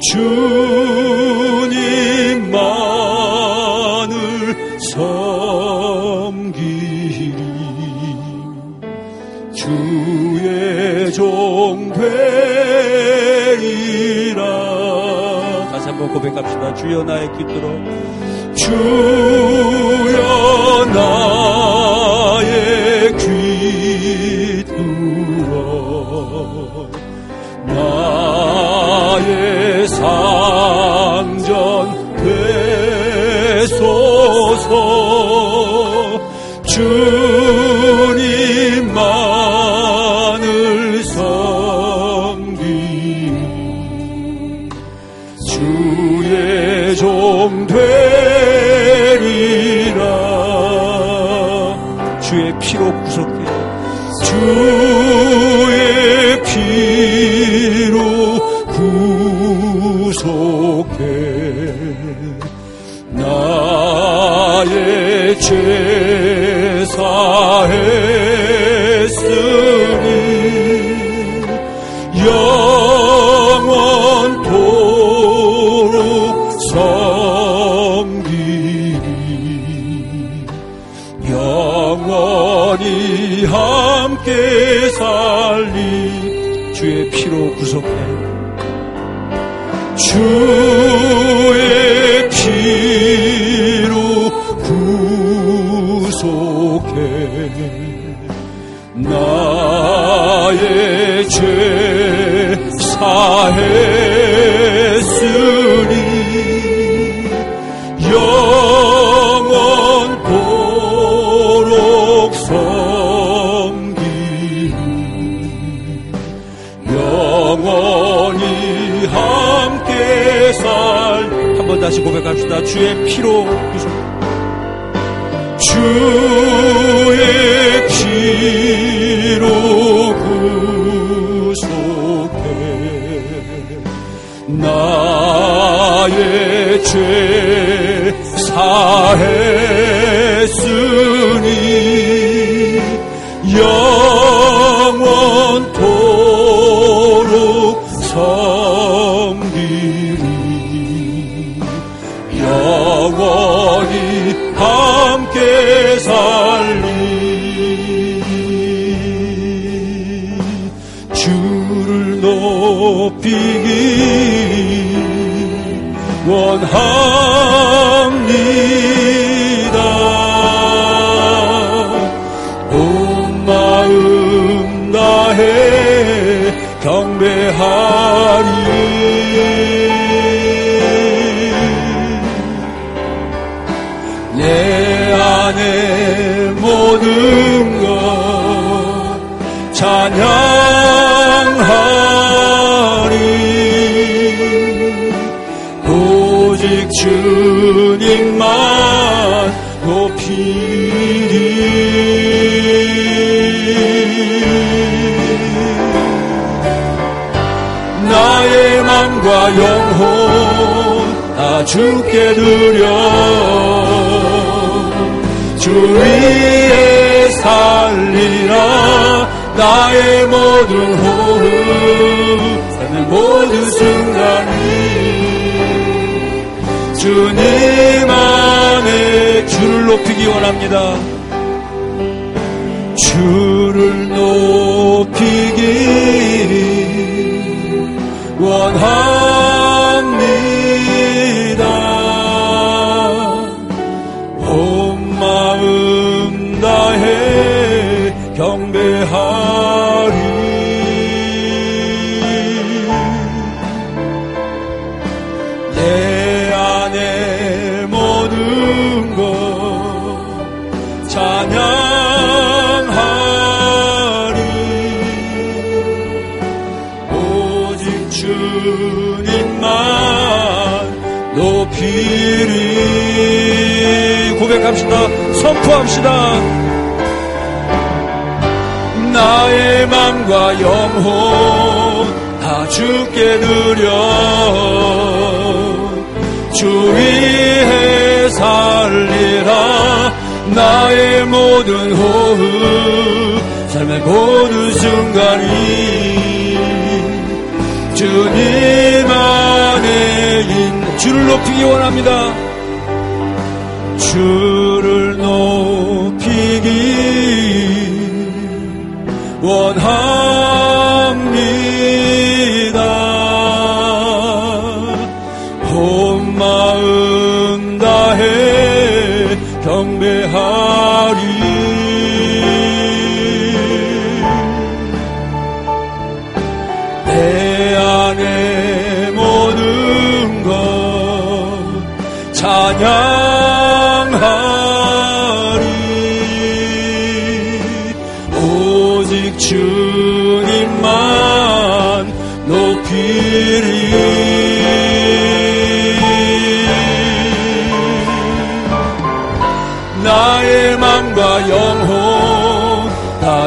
주님만을 섬기리 주의 종 되리라. 다시 한번 고백합시다. 주여 나의 귀 들어 주여 나 상전 되소서. 주님만을 섬기 주의 종 되리라. 주의 피로 구속해. 주의 나의 죄 사했으니 영원토록 섬기리. 영원히 함께 살리 주의 피로 구속해 살 한번 다시 고백합시다. 주의 피로 주의 피로 구속해. 나의 죄 사했으니 영 주께 드려. 주 위에 살리라. 나의 모든 호흡 삶의 모든 순간이. 주님 안에 주를 높이기 원합니다. 주를 높이기 원합니다 선포합시다 나의 맘과 영혼 다 주께 드려 주 위해 살리라 나의 모든 호흡 삶의 모든 순간이 주님 안에 주를 높이기 원합니다. 주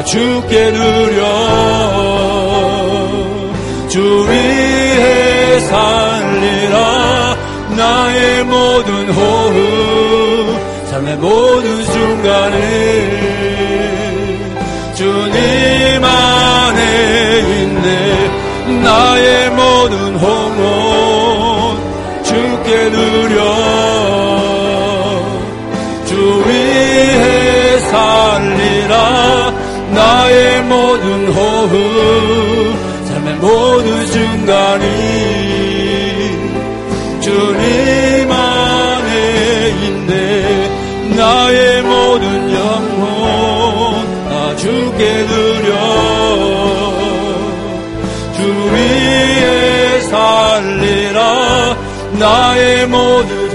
다 주께 드려. 주 위에 살리라. 나의 모든 호흡 삶의 모든 순간에 주님 안에 있네. 나의 모든 홍혼 모든 호흡 삶의 모든 순간이 주님 안에 있네. 나의 모든 영혼 다 주께 드려. 주 위에 살리라. 나의 모든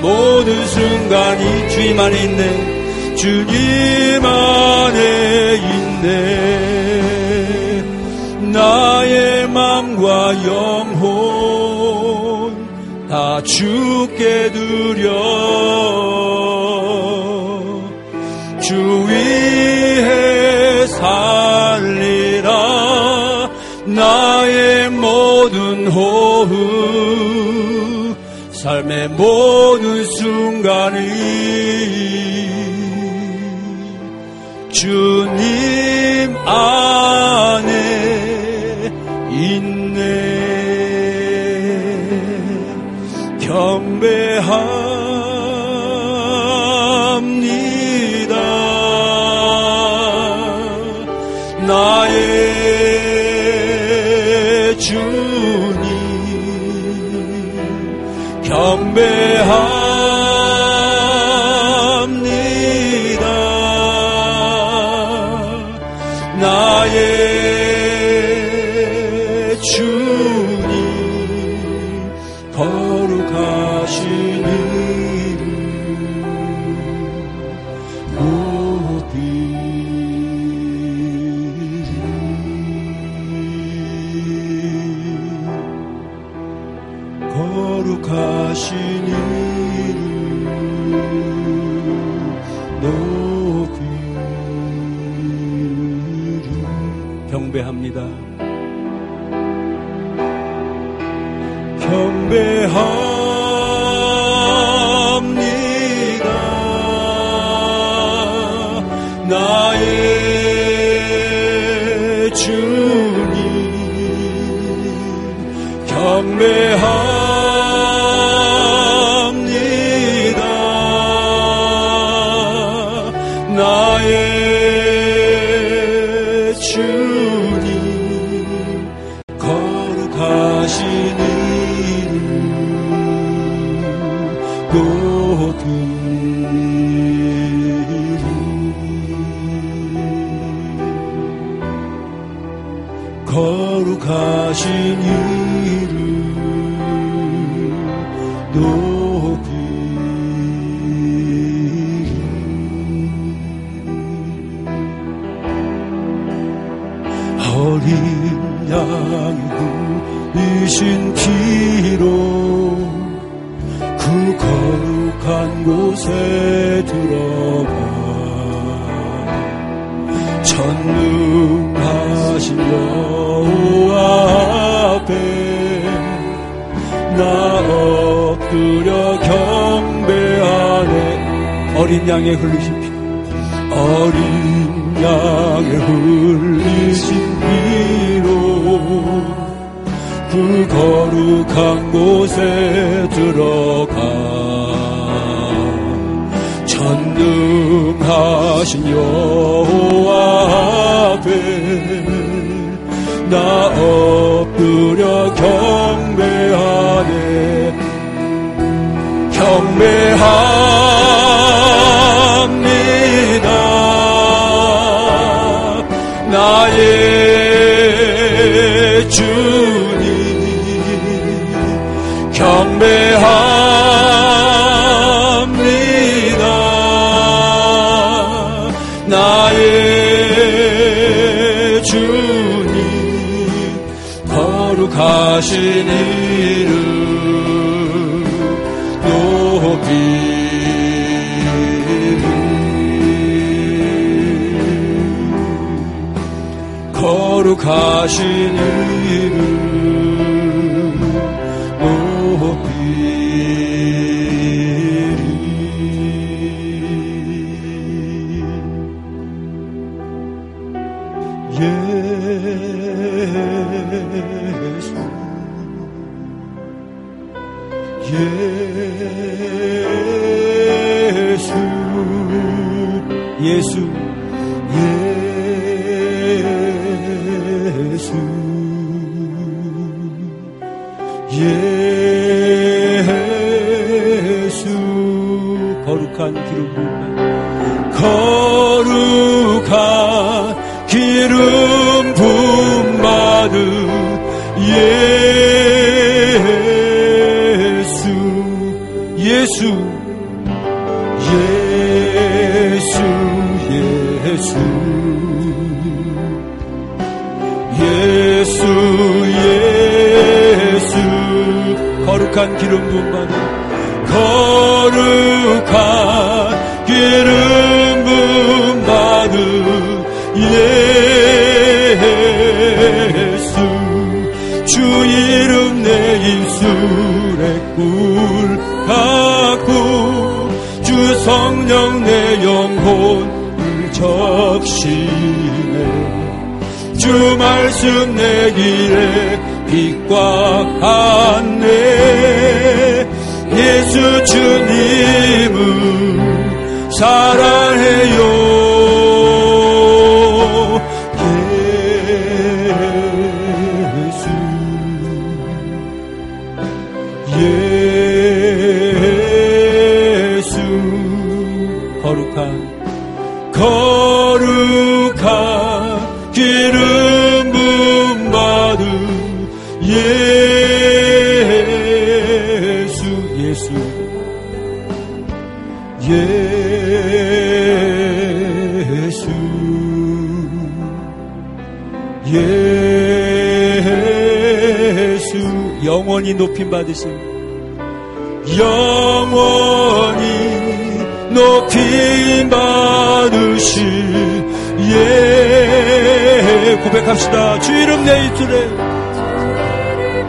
모든 순간이 주님 안에 있네. 주님 안에 있네 나의 맘과 영혼 다 주께 드려. 주 위에 살리라. 나의 모든 호흡 삶의 모든 순간이 주님 안 주님 거룩하신 이 합니다. 경배합 곳에 들어가 전능하신 여호와 앞에 나 엎드려 경배하네. 경배합니다. 나의 주 거 거룩한 기름 부음 받은 거룩한 기름 부음 받은 예수 주 이름 내 입술에 꿀 갖고 주 성령 내 영혼을 적시네. 주 말씀 내 길에 빛과 같네. 예수 주님을 사랑해요 영원히 높임 받으신 영원히 높임 받으신 예 고백합시다. 주 이름 내 입술에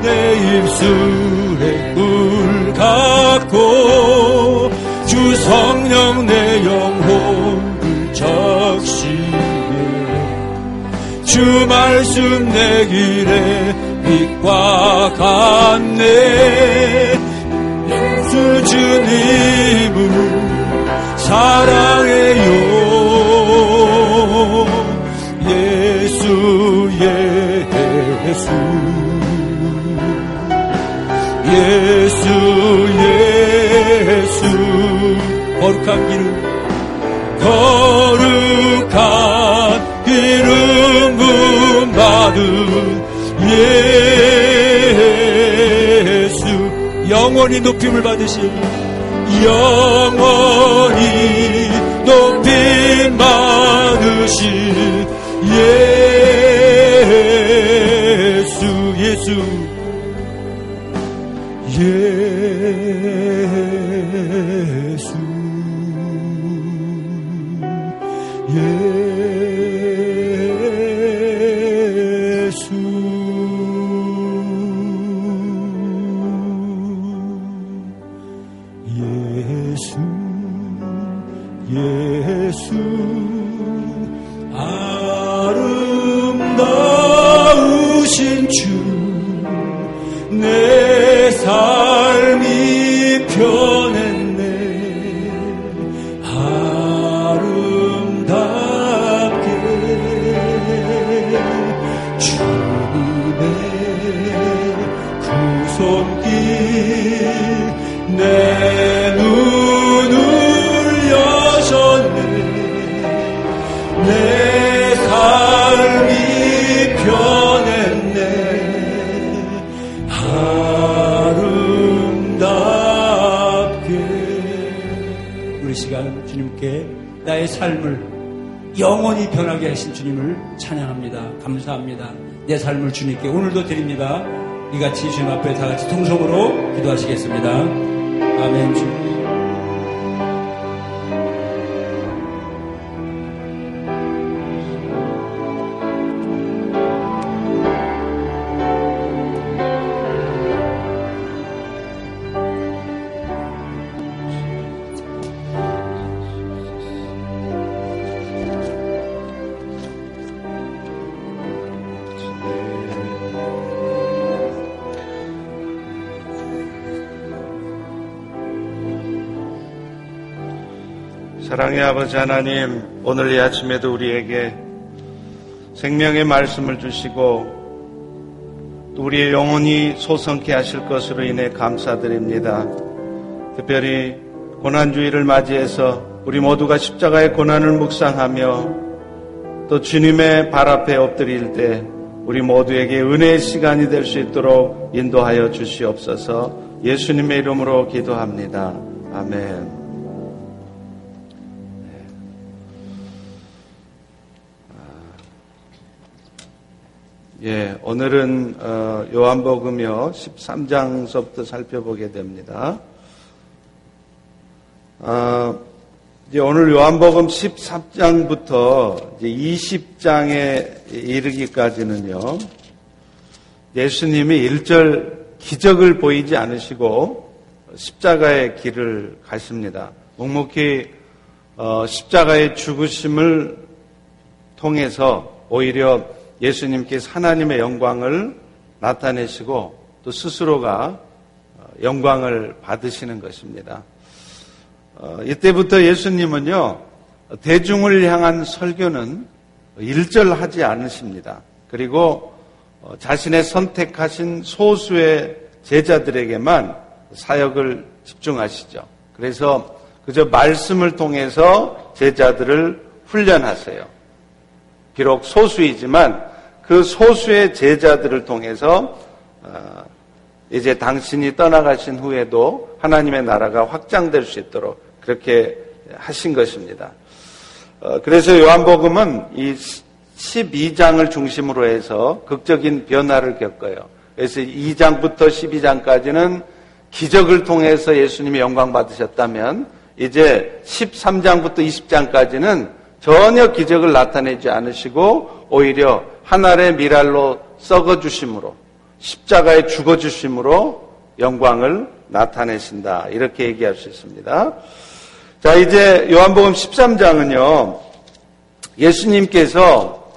내 입술에 꿀 갖고 주 성령 내 영혼을 적시네 주 말씀 내 길에 빛과 같네. 예수 주님을 사랑해요 높임을 받으신 영원히 높임 받으신 예수 예수 내 삶을 주님께 오늘도 드립니다. 이같이 주님 앞에 다 같이 통성으로 기도하시겠습니다. 아멘. 사랑의 아버지 하나님, 오늘 이 아침에도 우리에게 생명의 말씀을 주시고 또 우리의 영혼이 소성케 하실 것으로 인해 감사드립니다. 특별히 고난주의를 맞이해서 우리 모두가 십자가의 고난을 묵상하며 또 주님의 발 앞에 엎드릴 때 우리 모두에게 은혜의 시간이 될 수 있도록 인도하여 주시옵소서 예수님의 이름으로 기도합니다. 아멘. 예, 오늘은 어, 요한복음이요 13장서부터 살펴보게 됩니다. 아, 이제 오늘 요한복음 13장부터 이제 20장에 이르기까지는요 예수님이 일절 기적을 보이지 않으시고 십자가의 길을 가십니다. 묵묵히 어, 십자가의 죽으심을 통해서 오히려 예수님께서 하나님의 영광을 나타내시고 또 스스로가 어, 영광을 받으시는 것입니다. 어, 이때부터 예수님은요, 대중을 향한 설교는 일절하지 않으십니다. 그리고 어, 자신의 선택하신 소수의 제자들에게만 사역을 집중하시죠. 그래서 그저 말씀을 통해서 제자들을 훈련하세요. 비록 소수이지만 그 소수의 제자들을 통해서 어, 이제 당신이 떠나가신 후에도 하나님의 나라가 확장될 수 있도록 그렇게 하신 것입니다. 어, 그래서 요한복음은 이 12장을 중심으로 해서 극적인 변화를 겪어요. 그래서 2장부터 12장까지는 기적을 통해서 예수님이 영광 받으셨다면 이제 13장부터 20장까지는 전혀 기적을 나타내지 않으시고 오히려 하늘의 미랄로 썩어 주심으로 십자가에 죽어 주심으로 영광을 나타내신다. 이렇게 얘기할 수 있습니다. 자, 이제 요한복음 13장은요. 예수님께서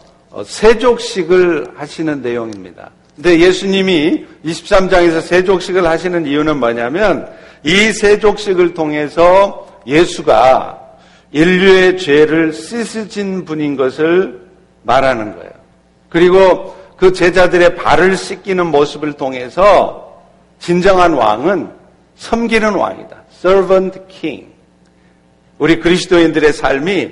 세족식을 하시는 내용입니다. 근데 예수님이 23장에서 세족식을 하시는 이유는 뭐냐면 이 세족식을 통해서 예수가 인류의 죄를 씻으신 분인 것을 말하는 거예요. 그리고 그 제자들의 발을 씻기는 모습을 통해서 진정한 왕은 섬기는 왕이다. servant king. 우리 그리스도인들의 삶이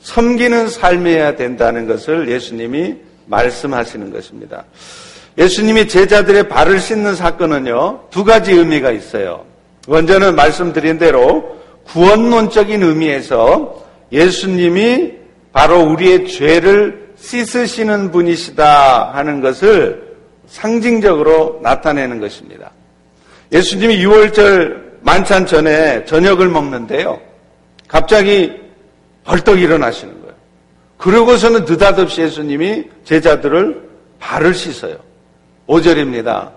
섬기는 삶이어야 된다는 것을 예수님이 말씀하시는 것입니다. 예수님이 제자들의 발을 씻는 사건은요, 두 가지 의미가 있어요. 먼저는 말씀드린 대로 구원론적인 의미에서 예수님이 바로 우리의 죄를 씻으시는 분이시다 하는 것을 상징적으로 나타내는 것입니다. 예수님이 6월절 만찬 전에 저녁을 먹는데요. 갑자기 벌떡 일어나시는 거예요. 그러고서는 느닷없이 예수님이 제자들을 발을 씻어요. 5절입니다.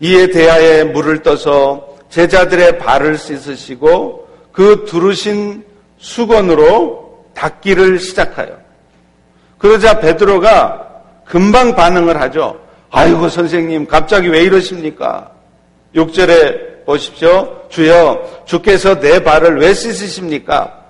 이에 대하에 물을 떠서 제자들의 발을 씻으시고 그 두르신 수건으로 닦기를 시작하여 그러자 베드로가 금방 반응을 하죠. 아이고 선생님 갑자기 왜 이러십니까? 6절에 보십시오. 주여, 주께서 내 발을 왜 씻으십니까?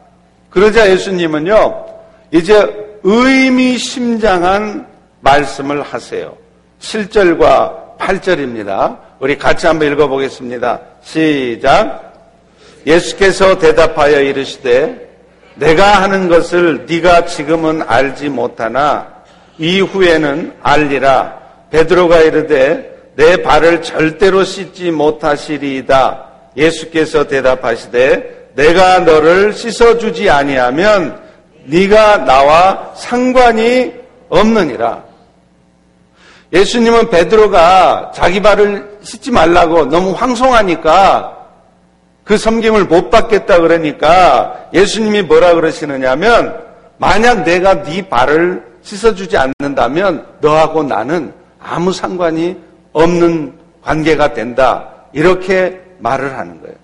그러자 예수님은요, 이제 의미심장한 말씀을 하세요. 7절과 8절입니다. 우리 같이 한번 읽어보겠습니다. 시작. 예수께서 대답하여 이르시되 내가 하는 것을 네가 지금은 알지 못하나 이후에는 알리라. 베드로가 이르되 내 발을 절대로 씻지 못하시리이다. 예수께서 대답하시되 내가 너를 씻어 주지 아니하면 네가 나와 상관이 없느니라. 예수님은 베드로가 자기 발을 씻지 말라고 너무 황송하니까 그 섬김을 못 받겠다 그러니까 예수님이 뭐라 그러시느냐면 만약 내가 네 발을 씻어주지 않는다면 너하고 나는 아무 상관이 없는 관계가 된다. 이렇게 말을 하는 거예요.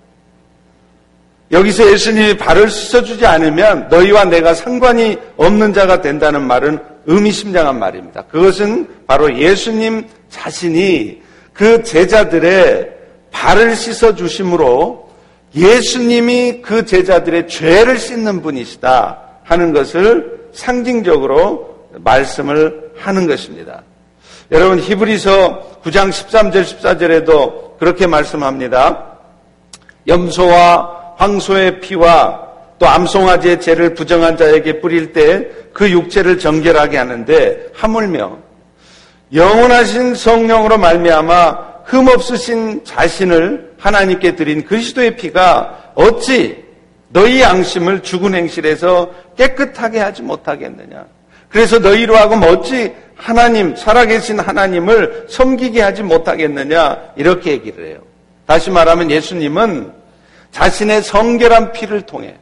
여기서 예수님이 발을 씻어주지 않으면 너희와 내가 상관이 없는 자가 된다는 말은 의미심장한 말입니다. 그것은 바로 예수님 자신이 그 제자들의 발을 씻어주심으로 예수님이 그 제자들의 죄를 씻는 분이시다 하는 것을 상징적으로 말씀을 하는 것입니다. 여러분 히브리서 9장 13절 14절에도 그렇게 말씀합니다. 염소와 황소의 피와 또 암송아지의 죄를 부정한 자에게 뿌릴 때 그 육체를 정결하게 하는데 하물며 영원하신 성령으로 말미암아 흠 없으신 자신을 하나님께 드린 그리스도의 피가 어찌 너희 양심을 죽은 행실에서 깨끗하게 하지 못하겠느냐. 그래서 너희로 하고 어찌 하나님, 살아계신 하나님을 섬기게 하지 못하겠느냐. 이렇게 얘기를 해요. 다시 말하면 예수님은 자신의 성결한 피를 통해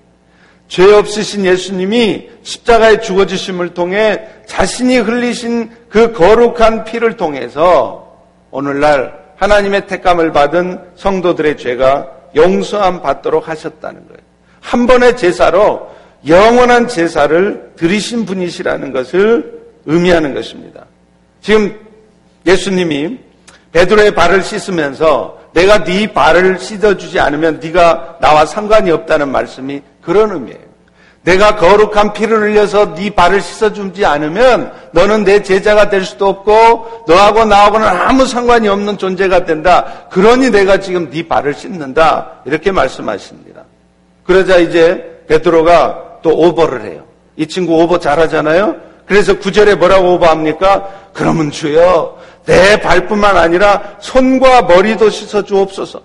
죄 없으신 예수님이 십자가에 죽어주심을 통해 자신이 흘리신 그 거룩한 피를 통해서 오늘날 하나님의 택감을 받은 성도들의 죄가 용서함 받도록 하셨다는 거예요. 한 번의 제사로 영원한 제사를 드리신 분이시라는 것을 의미하는 것입니다. 지금 예수님이 베드로의 발을 씻으면서 내가 네 발을 씻어주지 않으면 네가 나와 상관이 없다는 말씀이 그런 의미예요. 내가 거룩한 피를 흘려서 네 발을 씻어주지 않으면 너는 내 제자가 될 수도 없고 너하고 나하고는 아무 상관이 없는 존재가 된다. 그러니 내가 지금 네 발을 씻는다. 이렇게 말씀하십니다. 그러자 이제 베드로가 또 오버를 해요. 이 친구 오버 잘하잖아요. 그래서 구절에 뭐라고 오버합니까? 그러면 주여 내 발뿐만 아니라 손과 머리도 씻어 주옵소서.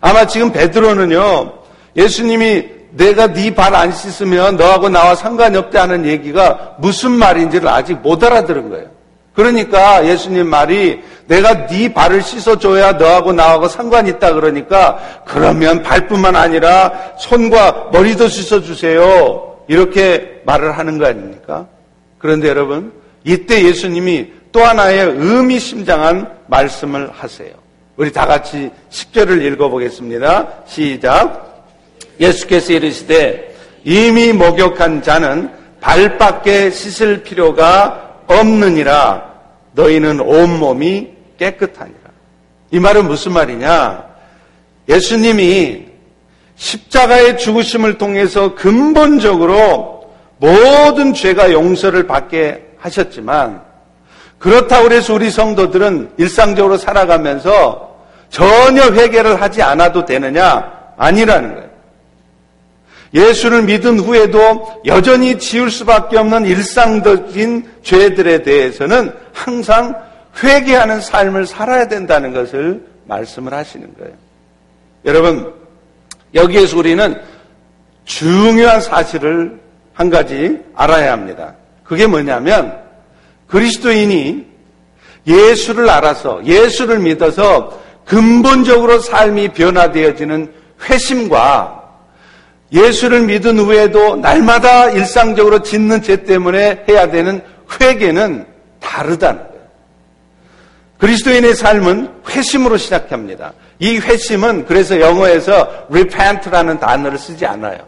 아마 지금 베드로는요. 예수님이 내가 네 발 안 씻으면 너하고 나와 상관이 없다는 얘기가 무슨 말인지를 아직 못 알아들은 거예요. 그러니까 예수님 말이 내가 네 발을 씻어줘야 너하고 나하고 상관이 있다 그러니까 그러면 발뿐만 아니라 손과 머리도 씻어주세요. 이렇게 말을 하는 거 아닙니까? 그런데 여러분 이때 예수님이 또 하나의 의미심장한 말씀을 하세요. 우리 다 같이 10절을 읽어보겠습니다. 시작. 예수께서 이르시되 이미 목욕한 자는 발밖에 씻을 필요가 없느니라 너희는 온몸이 깨끗하니라. 이 말은 무슨 말이냐? 예수님이 십자가의 죽으심을 통해서 근본적으로 모든 죄가 용서를 받게 하셨지만 그렇다고 해서 우리 성도들은 일상적으로 살아가면서 전혀 회개를 하지 않아도 되느냐? 아니라는 거예요. 예수를 믿은 후에도 여전히 지울 수밖에 없는 일상적인 죄들에 대해서는 항상 회개하는 삶을 살아야 된다는 것을 말씀을 하시는 거예요. 여러분, 여기에서 우리는 중요한 사실을 한 가지 알아야 합니다. 그게 뭐냐면 그리스도인이 예수를 알아서 예수를 믿어서 근본적으로 삶이 변화되어지는 회심과 예수를 믿은 후에도 날마다 일상적으로 짓는 죄 때문에 해야 되는 회개는 다르다는 거예요. 그리스도인의 삶은 회심으로 시작합니다. 이 회심은 그래서 영어에서 repent라는 단어를 쓰지 않아요.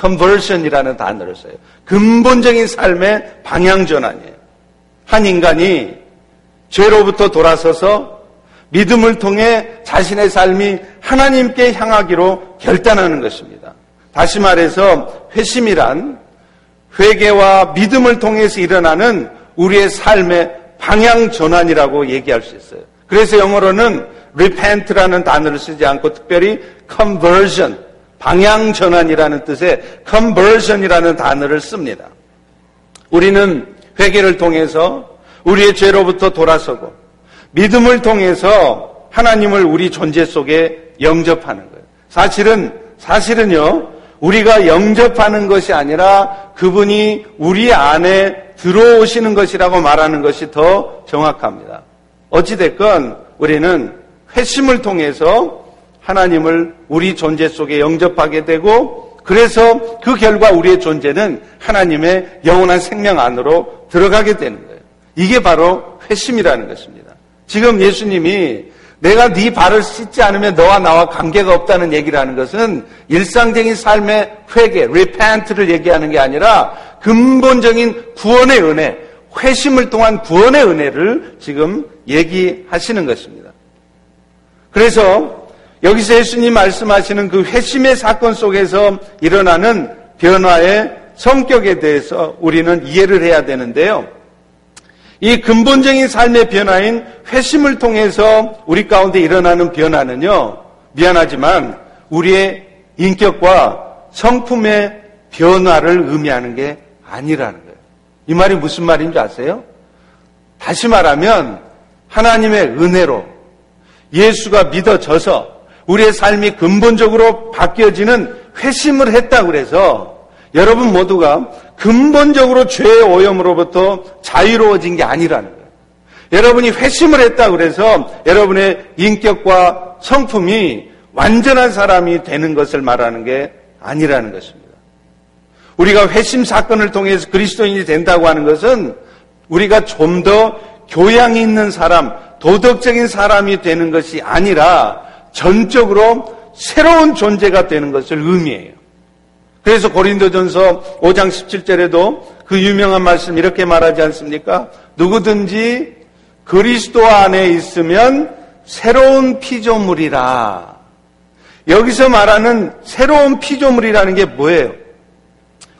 conversion이라는 단어를 써요. 근본적인 삶의 방향 전환이에요. 한 인간이 죄로부터 돌아서서 믿음을 통해 자신의 삶이 하나님께 향하기로 결단하는 것입니다. 다시 말해서 회심이란 회개와 믿음을 통해서 일어나는 우리의 삶의 방향 전환이라고 얘기할 수 있어요. 그래서 영어로는 repent라는 단어를 쓰지 않고 특별히 conversion, 방향 전환이라는 뜻의 conversion이라는 단어를 씁니다. 우리는 회개를 통해서 우리의 죄로부터 돌아서고 믿음을 통해서 하나님을 우리 존재 속에 영접하는 거예요. 사실은 사실은요. 우리가 영접하는 것이 아니라 그분이 우리 안에 들어오시는 것이라고 말하는 것이 더 정확합니다. 어찌됐건 우리는 회심을 통해서 하나님을 우리 존재 속에 영접하게 되고 그래서 그 결과 우리의 존재는 하나님의 영원한 생명 안으로 들어가게 되는 거예요. 이게 바로 회심이라는 것입니다. 지금 예수님이 내가 네 발을 씻지 않으면 너와 나와 관계가 없다는 얘기를 하는 것은 일상적인 삶의 회개, repent를 얘기하는 게 아니라 근본적인 구원의 은혜, 회심을 통한 구원의 은혜를 지금 얘기하시는 것입니다. 그래서 여기서 예수님 말씀하시는 그 회심의 사건 속에서 일어나는 변화의 성격에 대해서 우리는 이해를 해야 되는데요. 이 근본적인 삶의 변화인 회심을 통해서 우리 가운데 일어나는 변화는요, 미안하지만 우리의 인격과 성품의 변화를 의미하는 게 아니라는 거예요. 이 말이 무슨 말인지 아세요? 다시 말하면 하나님의 은혜로 예수가 믿어져서 우리의 삶이 근본적으로 바뀌어지는 회심을 했다 그래서 여러분 모두가 근본적으로 죄의 오염으로부터 자유로워진 게 아니라는 거예요. 여러분이 회심을 했다 그래서 여러분의 인격과 성품이 완전한 사람이 되는 것을 말하는 게 아니라는 것입니다. 우리가 회심 사건을 통해서 그리스도인이 된다고 하는 것은 우리가 좀 더 교양이 있는 사람, 도덕적인 사람이 되는 것이 아니라 전적으로 새로운 존재가 되는 것을 의미해요. 그래서 고린도전서 5장 17절에도 그 유명한 말씀 이렇게 말하지 않습니까? 누구든지 그리스도 안에 있으면 새로운 피조물이라. 여기서 말하는 새로운 피조물이라는 게 뭐예요?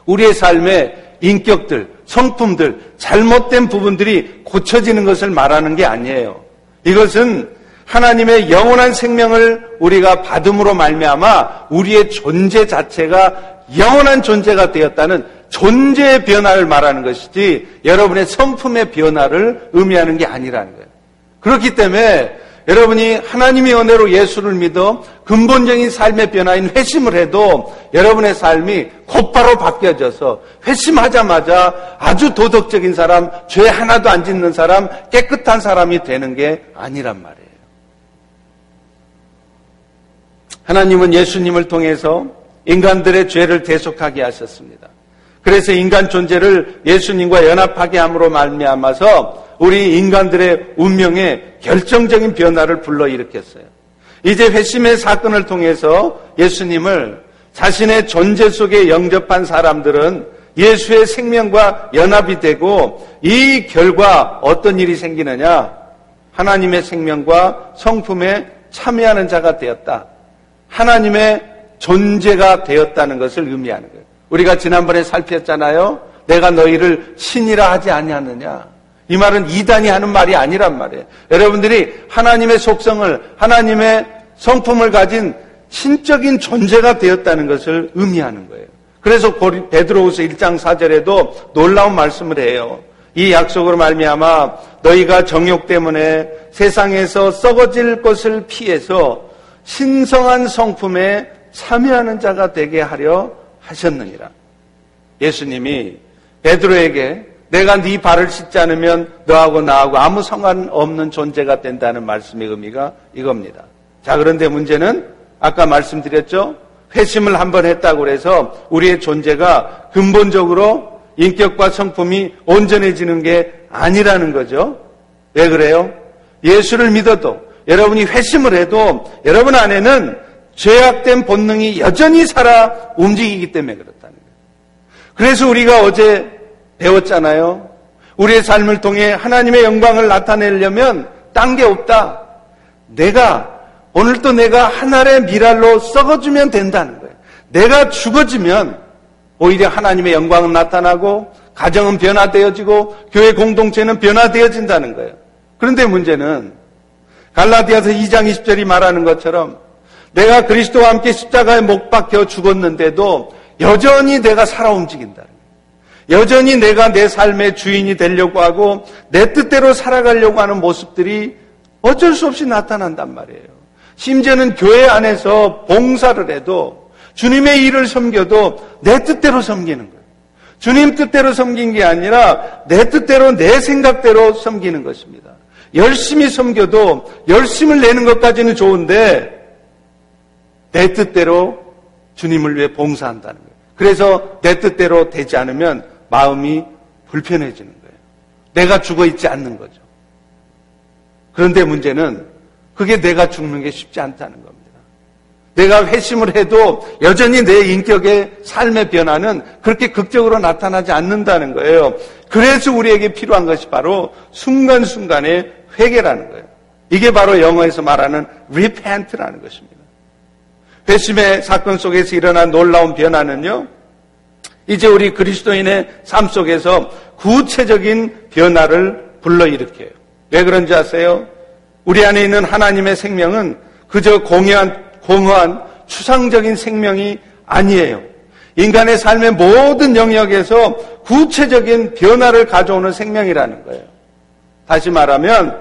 우리의 삶의 인격들, 성품들, 잘못된 부분들이 고쳐지는 것을 말하는 게 아니에요. 이것은 하나님의 영원한 생명을 우리가 받음으로 말미암아 우리의 존재 자체가 영원한 존재가 되었다는 존재의 변화를 말하는 것이지 여러분의 성품의 변화를 의미하는 게 아니라는 거예요. 그렇기 때문에 여러분이 하나님의 은혜로 예수를 믿어 근본적인 삶의 변화인 회심을 해도 여러분의 삶이 곧바로 바뀌어져서 회심하자마자 아주 도덕적인 사람, 죄 하나도 안 짓는 사람, 깨끗한 사람이 되는 게 아니란 말이에요. 하나님은 예수님을 통해서 인간들의 죄를 대속하게 하셨습니다. 그래서 인간 존재를 예수님과 연합하게 함으로 말미암아서 우리 인간들의 운명에 결정적인 변화를 불러일으켰어요. 이제 회심의 사건을 통해서 예수님을 자신의 존재 속에 영접한 사람들은 예수의 생명과 연합이 되고 이 결과 어떤 일이 생기느냐? 하나님의 생명과 성품에 참여하는 자가 되었다. 하나님의 존재가 되었다는 것을 의미하는 거예요. 우리가 지난번에 살폈잖아요. 내가 너희를 신이라 하지 아니하느냐. 이 말은 이단이 하는 말이 아니란 말이에요. 여러분들이 하나님의 속성을 하나님의 성품을 가진 신적인 존재가 되었다는 것을 의미하는 거예요. 그래서 베드로후서 1장 4절에도 놀라운 말씀을 해요. 이 약속으로 말미암아 너희가 정욕 때문에 세상에서 썩어질 것을 피해서 신성한 성품에 참여하는 자가 되게 하려 하셨느니라. 예수님이 베드로에게 내가 네 발을 씻지 않으면 너하고 나하고 아무 상관 없는 존재가 된다는 말씀의 의미가 이겁니다. 자, 그런데 문제는 아까 말씀드렸죠? 회심을 한번 했다고 해서 우리의 존재가 근본적으로 인격과 성품이 온전해지는 게 아니라는 거죠. 왜 그래요? 예수를 믿어도 여러분이 회심을 해도 여러분 안에는 죄악된 본능이 여전히 살아 움직이기 때문에 그렇다는 거예요. 그래서 우리가 어제 배웠잖아요. 우리의 삶을 통해 하나님의 영광을 나타내려면 딴 게 없다. 내가 오늘도 내가 하나의 미랄로 썩어주면 된다는 거예요. 내가 죽어지면 오히려 하나님의 영광은 나타나고 가정은 변화되어지고 교회 공동체는 변화되어진다는 거예요. 그런데 문제는 갈라디아서 2장 20절이 말하는 것처럼 내가 그리스도와 함께 십자가에 못 박혀 죽었는데도 여전히 내가 살아 움직인다. 여전히 내가 내 삶의 주인이 되려고 하고 내 뜻대로 살아가려고 하는 모습들이 어쩔 수 없이 나타난단 말이에요. 심지어는 교회 안에서 봉사를 해도 주님의 일을 섬겨도 내 뜻대로 섬기는 거예요. 주님 뜻대로 섬긴 게 아니라 내 뜻대로 내 생각대로 섬기는 것입니다. 열심히 섬겨도 열심을 내는 것까지는 좋은데 내 뜻대로 주님을 위해 봉사한다는 거예요. 그래서 내 뜻대로 되지 않으면 마음이 불편해지는 거예요. 내가 죽어 있지 않는 거죠. 그런데 문제는 그게 내가 죽는 게 쉽지 않다는 겁니다. 내가 회심을 해도 여전히 내 인격의 삶의 변화는 그렇게 극적으로 나타나지 않는다는 거예요. 그래서 우리에게 필요한 것이 바로 순간순간의 회개라는 거예요. 이게 바로 영어에서 말하는 repent라는 것입니다. 회심의 사건 속에서 일어난 놀라운 변화는요, 이제 우리 그리스도인의 삶 속에서 구체적인 변화를 불러일으켜요. 왜 그런지 아세요? 우리 안에 있는 하나님의 생명은 그저 공허한, 공허한 추상적인 생명이 아니에요. 인간의 삶의 모든 영역에서 구체적인 변화를 가져오는 생명이라는 거예요. 다시 말하면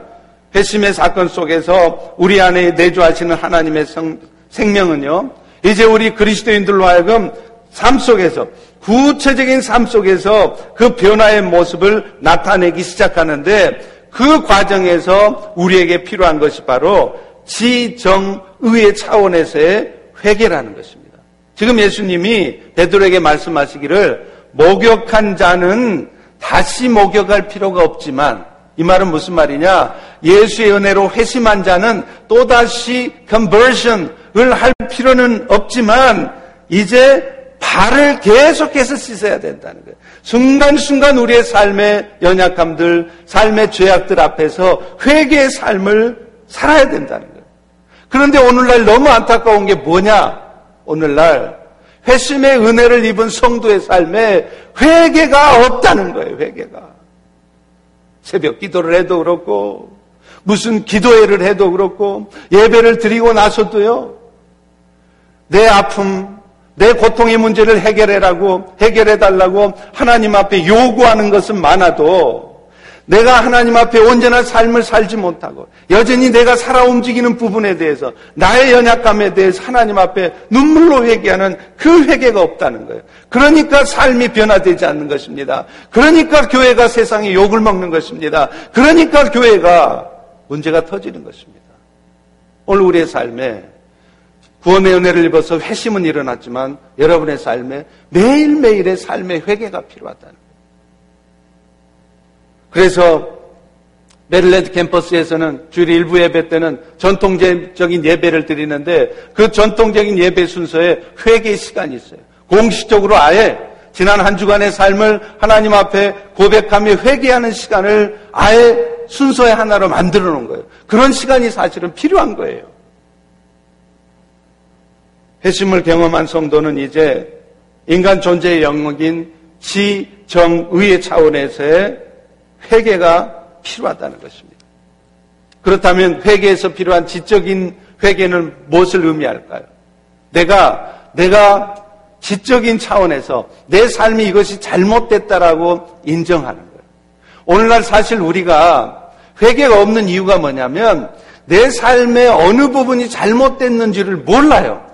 회심의 사건 속에서 우리 안에 내주하시는 하나님의 성, 생명은요. 이제 우리 그리스도인들로 하여금 삶 속에서 구체적인 삶 속에서 그 변화의 모습을 나타내기 시작하는데 그 과정에서 우리에게 필요한 것이 바로 지정의의 차원에서의 회개라는 것입니다. 지금 예수님이 베드로에게 말씀하시기를 목욕한 자는 다시 목욕할 필요가 없지만 이 말은 무슨 말이냐? 예수의 은혜로 회심한 자는 또다시 conversion을 할 필요는 없지만 이제 발을 계속해서 씻어야 된다는 거예요. 순간순간 우리의 삶의 연약함들, 삶의 죄악들 앞에서 회개의 삶을 살아야 된다는 거예요. 그런데 오늘날 너무 안타까운 게 뭐냐? 오늘날 회심의 은혜를 입은 성도의 삶에 회개가 없다는 거예요, 회개가. 새벽 기도를 해도 그렇고, 무슨 기도회를 해도 그렇고, 예배를 드리고 나서도요, 내 아픔, 내 고통의 문제를 해결해라고, 해결해 달라고 하나님 앞에 요구하는 것은 많아도 내가 하나님 앞에 온전한 삶을 살지 못하고 여전히 내가 살아 움직이는 부분에 대해서 나의 연약감에 대해서 하나님 앞에 눈물로 회개하는 그 회개가 없다는 거예요. 그러니까 삶이 변화되지 않는 것입니다. 그러니까 교회가 세상에 욕을 먹는 것입니다. 그러니까 교회가 문제가 터지는 것입니다. 오늘 우리의 삶에 구원의 은혜를 입어서 회심은 일어났지만 여러분의 삶에 매일매일의 삶의 회개가 필요하다는 거예요. 그래서 메릴랜드 캠퍼스에서는 주일 일부 예배 때는 전통적인 예배를 드리는데 그 전통적인 예배 순서에 회개 시간이 있어요. 공식적으로 아예 지난 한 주간의 삶을 하나님 앞에 고백하며 회개하는 시간을 아예 순서의 하나로 만들어 놓은 거예요. 그런 시간이 사실은 필요한 거예요. 회심을 경험한 성도는 이제 인간 존재의 영역인 지정의의 차원에서의 회개가 필요하다는 것입니다. 그렇다면 회개에서 필요한 지적인 회개는 무엇을 의미할까요? 내가 내가 지적인 차원에서 내 삶이 이것이 잘못됐다라고 인정하는 거예요. 오늘날 사실 우리가 회개가 없는 이유가 뭐냐면 내 삶의 어느 부분이 잘못됐는지를 몰라요.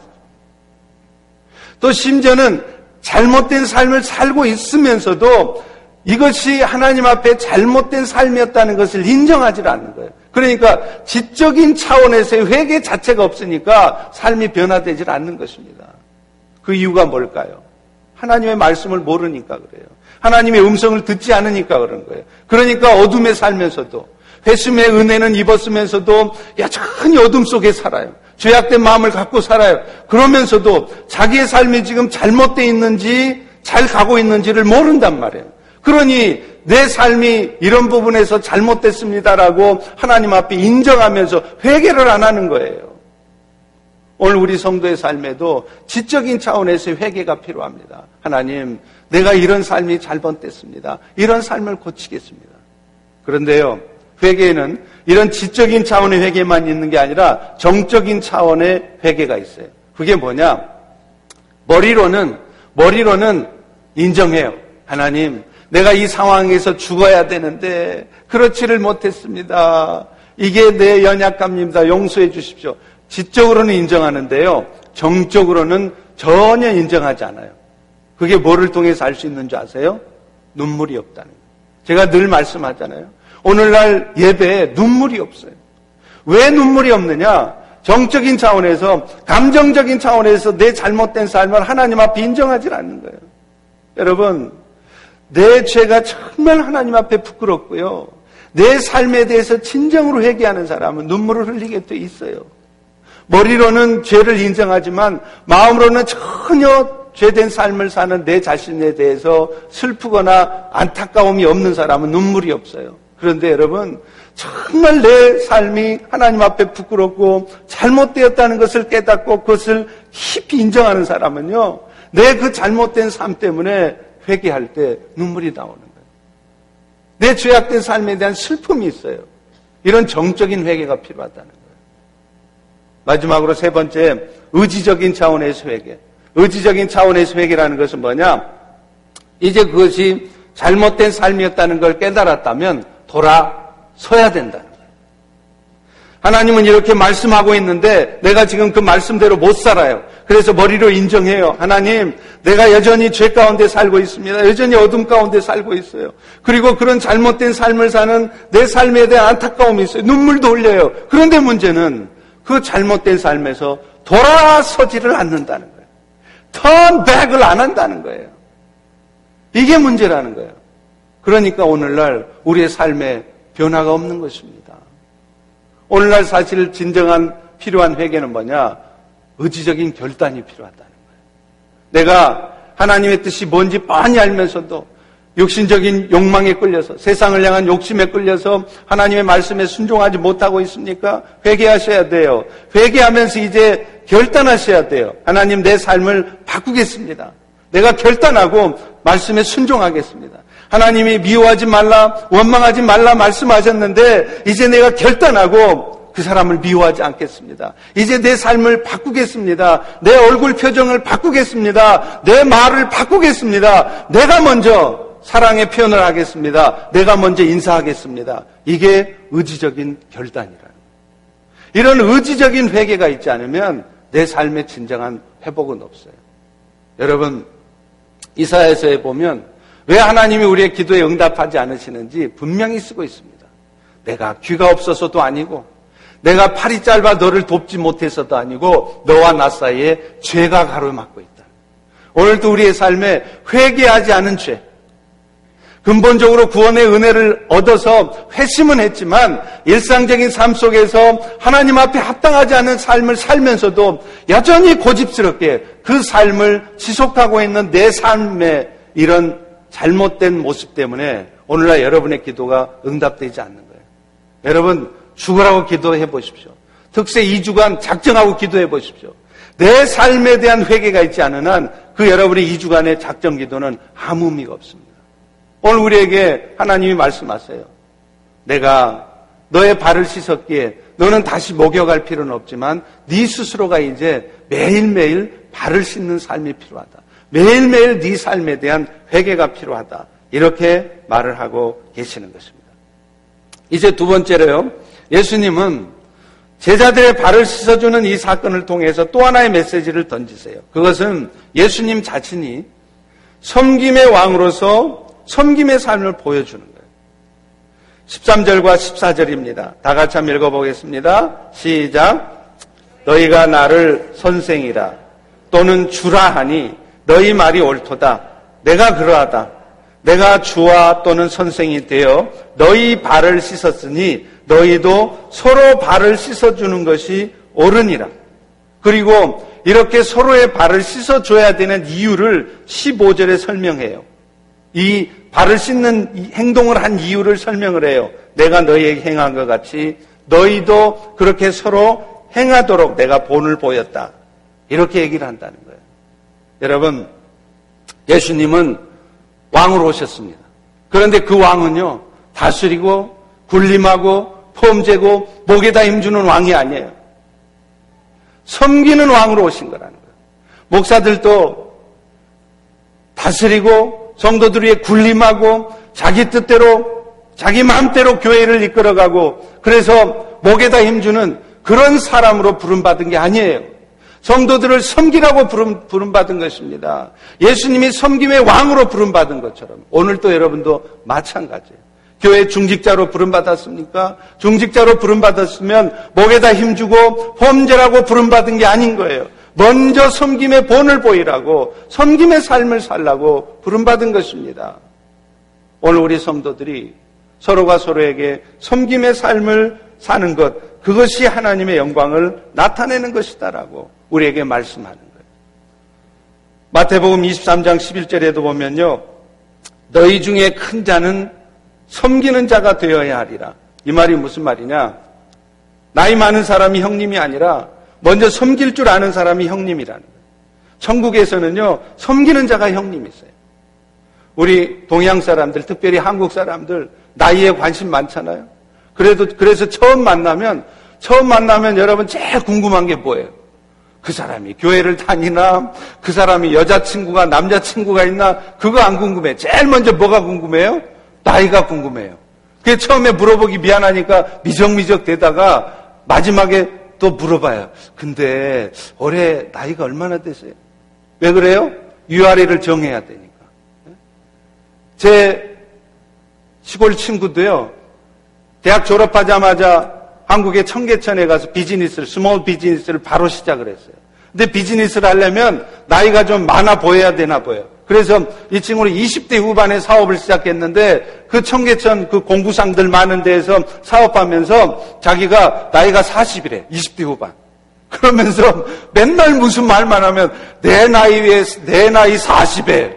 또 심지어는 잘못된 삶을 살고 있으면서도 이것이 하나님 앞에 잘못된 삶이었다는 것을 인정하지 않는 거예요. 그러니까 지적인 차원에서의 회개 자체가 없으니까 삶이 변화되질 않는 것입니다. 그 이유가 뭘까요? 하나님의 말씀을 모르니까 그래요. 하나님의 음성을 듣지 않으니까 그런 거예요. 그러니까 어둠에 살면서도 회심의 은혜는 입었으면서도 여전히 어둠 속에 살아요. 죄악된 마음을 갖고 살아요. 그러면서도 자기의 삶이 지금 잘못되어 있는지 잘 가고 있는지를 모른단 말이에요. 그러니 내 삶이 이런 부분에서 잘못됐습니다라고 하나님 앞에 인정하면서 회개를 안 하는 거예요. 오늘 우리 성도의 삶에도 지적인 차원에서 회개가 필요합니다. 하나님, 내가 이런 삶이 잘못됐습니다. 이런 삶을 고치겠습니다. 그런데요, 회개에는 이런 지적인 차원의 회개만 있는 게 아니라 정적인 차원의 회개가 있어요. 그게 뭐냐? 머리로는, 머리로는 인정해요. 하나님, 내가 이 상황에서 죽어야 되는데, 그렇지를 못했습니다. 이게 내 연약감입니다. 용서해 주십시오. 지적으로는 인정하는데요. 정적으로는 전혀 인정하지 않아요. 그게 뭐를 통해서 알 수 있는 줄 아세요? 눈물이 없다는 거예요. 제가 늘 말씀하잖아요. 오늘날 예배에 눈물이 없어요. 왜 눈물이 없느냐? 정적인 차원에서, 감정적인 차원에서 내 잘못된 삶을 하나님 앞에 인정하지 않는 거예요. 여러분, 내 죄가 정말 하나님 앞에 부끄럽고요. 내 삶에 대해서 진정으로 회개하는 사람은 눈물을 흘리게 돼 있어요. 머리로는 죄를 인정하지만 마음으로는 전혀 죄된 삶을 사는 내 자신에 대해서 슬프거나 안타까움이 없는 사람은 눈물이 없어요. 그런데 여러분, 정말 내 삶이 하나님 앞에 부끄럽고 잘못되었다는 것을 깨닫고 그것을 깊이 인정하는 사람은요, 내 그 잘못된 삶 때문에 회개할 때 눈물이 나오는 거예요. 내 죄악된 삶에 대한 슬픔이 있어요. 이런 정적인 회개가 필요하다는 거예요. 마지막으로 세 번째, 의지적인 차원에서 회개. 의지적인 차원에서 회개라는 것은 뭐냐? 이제 그것이 잘못된 삶이었다는 걸 깨달았다면 돌아서야 거예요. 하나님은 이렇게 말씀하고 있는데 내가 지금 그 말씀대로 못 살아요. 그래서 머리로 인정해요. 하나님, 내가 여전히 죄 가운데 살고 있습니다. 여전히 어둠 가운데 살고 있어요. 그리고 그런 잘못된 삶을 사는 내 삶에 대한 안타까움이 있어요. 눈물도 흘려요. 그런데 문제는 그 잘못된 삶에서 돌아서지를 않는다는 거예요. 턴백을 안 한다는 거예요. 이게 문제라는 거예요. 그러니까 오늘날 우리의 삶에 변화가 없는 것입니다. 오늘날 사실 진정한 필요한 회개는 뭐냐? 의지적인 결단이 필요하다는 거예요. 내가 하나님의 뜻이 뭔지 뻔히 알면서도 육신적인 욕망에 끌려서 세상을 향한 욕심에 끌려서 하나님의 말씀에 순종하지 못하고 있습니까? 회개하셔야 돼요. 회개하면서 이제 결단하셔야 돼요. 하나님 내 삶을 바꾸겠습니다. 내가 결단하고 말씀에 순종하겠습니다. 하나님이 미워하지 말라, 원망하지 말라 말씀하셨는데 이제 내가 결단하고 그 사람을 미워하지 않겠습니다. 이제 내 삶을 바꾸겠습니다. 내 얼굴 표정을 바꾸겠습니다. 내 말을 바꾸겠습니다. 내가 먼저 사랑의 표현을 하겠습니다. 내가 먼저 인사하겠습니다. 이게 의지적인 결단이라는 이런 의지적인 회개가 있지 않으면 내 삶의 진정한 회복은 없어요. 여러분, 이사야서에 보면 왜 하나님이 우리의 기도에 응답하지 않으시는지 분명히 쓰고 있습니다. 내가 귀가 없어서도 아니고, 내가 팔이 짧아 너를 돕지 못해서도 아니고, 너와 나 사이에 죄가 가로막고 있다. 오늘도 우리의 삶에 회개하지 않은 죄, 근본적으로 구원의 은혜를 얻어서 회심은 했지만 일상적인 삶 속에서 하나님 앞에 합당하지 않은 삶을 살면서도 여전히 고집스럽게 그 삶을 지속하고 있는 내 삶의 이런 잘못된 모습 때문에 오늘날 여러분의 기도가 응답되지 않는 거예요. 여러분 죽으라고 기도해 보십시오. 특세 2주간 작정하고 기도해 보십시오. 내 삶에 대한 회개가 있지 않은 한 그 여러분의 2주간의 작정 기도는 아무 의미가 없습니다. 오늘 우리에게 하나님이 말씀하세요. 내가 너의 발을 씻었기에 너는 다시 목욕할 필요는 없지만 네 스스로가 이제 매일매일 발을 씻는 삶이 필요하다. 매일매일 네 삶에 대한 회개가 필요하다. 이렇게 말을 하고 계시는 것입니다. 이제 두 번째로요. 예수님은 제자들의 발을 씻어주는 이 사건을 통해서 또 하나의 메시지를 던지세요. 그것은 예수님 자신이 섬김의 왕으로서 섬김의 삶을 보여주는 거예요. 13절과 14절입니다. 다 같이 한번 읽어보겠습니다. 시작. 너희가 나를 선생이라 또는 주라 하니 너희 말이 옳도다. 내가 그러하다. 내가 주와 또는 선생이 되어 너희 발을 씻었으니 너희도 서로 발을 씻어주는 것이 옳으니라. 그리고 이렇게 서로의 발을 씻어줘야 되는 이유를 15절에 설명해요. 이 발을 씻는 행동을 한 이유를 설명을 해요. 내가 너희에게 행한 것 같이 너희도 그렇게 서로 행하도록 내가 본을 보였다. 이렇게 얘기를 한다는 거예요. 여러분, 예수님은 왕으로 오셨습니다. 그런데 그 왕은요, 다스리고 군림하고 폼재고 목에다 힘주는 왕이 아니에요. 섬기는 왕으로 오신 거라는 거예요. 목사들도 다스리고 성도들 위해 군림하고 자기 뜻대로 자기 마음대로 교회를 이끌어가고 그래서 목에다 힘주는 그런 사람으로 부름받은 게 아니에요. 성도들을 섬기라고 부름, 부름받은 것입니다. 예수님이 섬김의 왕으로 부름받은 것처럼 오늘 또 여러분도 마찬가지예요. 교회 중직자로 부름받았습니까? 중직자로 부름받았으면 목에다 힘주고 범죄라고 부름받은 게 아닌 거예요. 먼저 섬김의 본을 보이라고 섬김의 삶을 살라고 부름받은 것입니다. 오늘 우리 성도들이 서로가 서로에게 섬김의 삶을 사는 것, 그것이 하나님의 영광을 나타내는 것이다라고 우리에게 말씀하는 거예요. 마태복음 23장 11절에도 보면요. 너희 중에 큰 자는 섬기는 자가 되어야 하리라. 이 말이 무슨 말이냐? 나이 많은 사람이 형님이 아니라 먼저 섬길 줄 아는 사람이 형님이라는 거예요. 천국에서는요, 섬기는 자가 형님이세요. 우리 동양 사람들, 특별히 한국 사람들, 나이에 관심 많잖아요. 그래도, 그래서 처음 만나면, 처음 만나면 여러분 제일 궁금한 게 뭐예요? 그 사람이 교회를 다니나, 그 사람이 여자친구가, 남자친구가 있나, 그거 안 궁금해. 제일 먼저 뭐가 궁금해요? 나이가 궁금해요. 그게 처음에 물어보기 미안하니까 미적미적 되다가 마지막에 또 물어봐요. 근데 올해 나이가 얼마나 되세요? 왜 그래요? 위아래를 정해야 되니까. 제 시골 친구도요. 대학 졸업하자마자 한국의 청계천에 가서 비즈니스를, small business를 바로 시작을 했어요. 근데 비즈니스를 하려면 나이가 좀 많아 보여야 되나 보여요. 그래서 이 친구는 20대 후반에 사업을 시작했는데 그 청계천 그 공구상들 많은 데에서 사업하면서 자기가 나이가 40이래. 20대 후반. 그러면서 맨날 무슨 말만 하면 내 나이에 내 나이 40에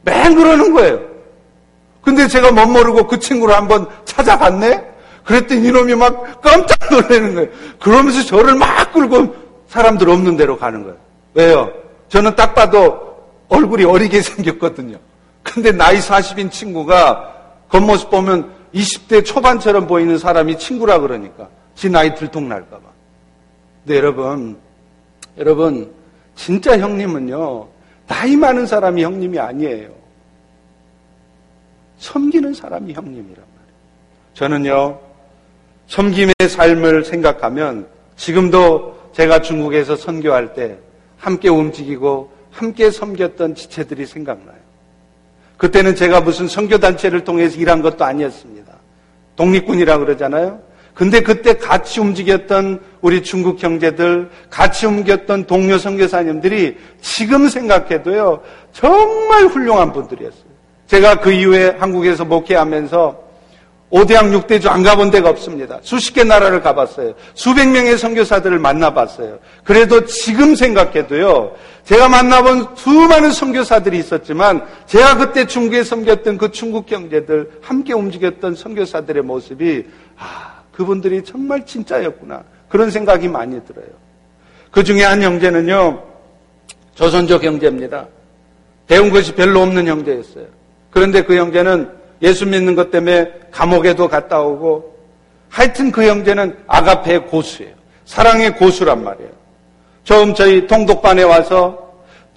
맨 그러는 거예요. 근데 제가 못 모르고 그 친구를 한번 찾아갔네. 그랬더니 이놈이 막 깜짝 놀라는 거예요. 그러면서 저를 막 끌고 사람들 없는 데로 가는 거예요. 왜요? 저는 딱 봐도 얼굴이 어리게 생겼거든요. 근데 나이 40인 친구가 겉모습 보면 20대 초반처럼 보이는 사람이 친구라 그러니까 지 나이 들통날까봐. 근데 여러분, 여러분, 진짜 형님은요, 나이 많은 사람이 형님이 아니에요. 섬기는 사람이 형님이란 말이에요. 저는요, 섬김의 삶을 생각하면 지금도 제가 중국에서 선교할 때 함께 움직이고 함께 섬겼던 지체들이 생각나요. 그때는 제가 무슨 선교단체를 통해서 일한 것도 아니었습니다. 독립군이라 그러잖아요. 근데 그때 같이 움직였던 우리 중국 형제들, 같이 움직였던 동료 선교사님들이 지금 생각해도요, 정말 훌륭한 분들이었어요. 제가 그 이후에 한국에서 목회하면서 5대학 6대주 안 가본 데가 없습니다. 수십 개 나라를 가봤어요. 수백 명의 선교사들을 만나봤어요. 그래도 지금 생각해도요. 제가 만나본 수많은 선교사들이 있었지만 제가 그때 중국에 섬겼던 그 중국 형제들 함께 움직였던 선교사들의 모습이 아 그분들이 정말 진짜였구나 그런 생각이 많이 들어요. 그 중에 한 형제는요 조선족 형제입니다. 배운 것이 별로 없는 형제였어요. 그런데 그 형제는 예수 믿는 것 때문에 감옥에도 갔다 오고 하여튼 그 형제는 아가페의 고수예요. 사랑의 고수란 말이에요. 처음 저희 통독반에 와서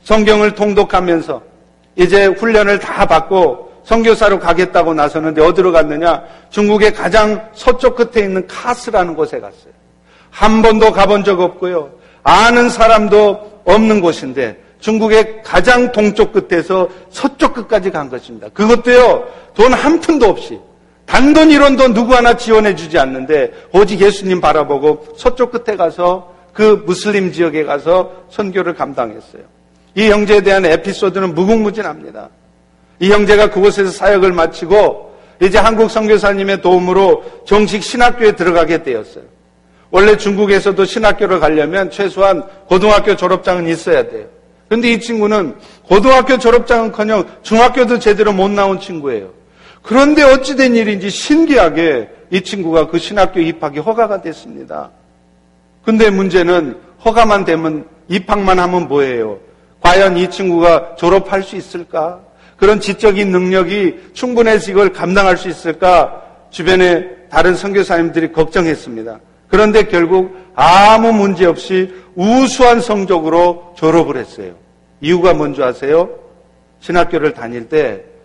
성경을 통독하면서 이제 훈련을 다 받고 성교사로 가겠다고 나서는데 어디로 갔느냐? 중국의 가장 서쪽 끝에 있는 카스라는 곳에 갔어요. 한 번도 가본 적 없고요. 아는 사람도 없는 곳인데 중국의 가장 동쪽 끝에서 서쪽 끝까지 간 것입니다. 그것도요, 돈 한 푼도 없이. 단돈 이론도 누구 하나 지원해 주지 않는데, 오직 예수님 바라보고 서쪽 끝에 가서 그 무슬림 지역에 가서 선교를 감당했어요. 이 형제에 대한 에피소드는 무궁무진합니다. 이 형제가 그곳에서 사역을 마치고 이제 한국 선교사님의 도움으로 정식 신학교에 들어가게 되었어요. 원래 중국에서도 신학교를 가려면 최소한 고등학교 졸업장은 있어야 돼요. 근데 이 친구는 고등학교 졸업장은커녕 중학교도 제대로 못 나온 친구예요. 그런데 어찌된 일인지 신기하게 이 친구가 그 신학교 입학이 허가가 됐습니다. 근데 문제는 허가만 되면 입학만 하면 뭐예요? 과연 이 친구가 졸업할 수 있을까? 그런 지적인 능력이 충분해서 이걸 감당할 수 있을까? 주변에 다른 선교사님들이 걱정했습니다. 그런데 결국 아무 문제 없이 우수한 성적으로 졸업을 했어요. 이유가 뭔지 아세요? 신학교를 다닐 때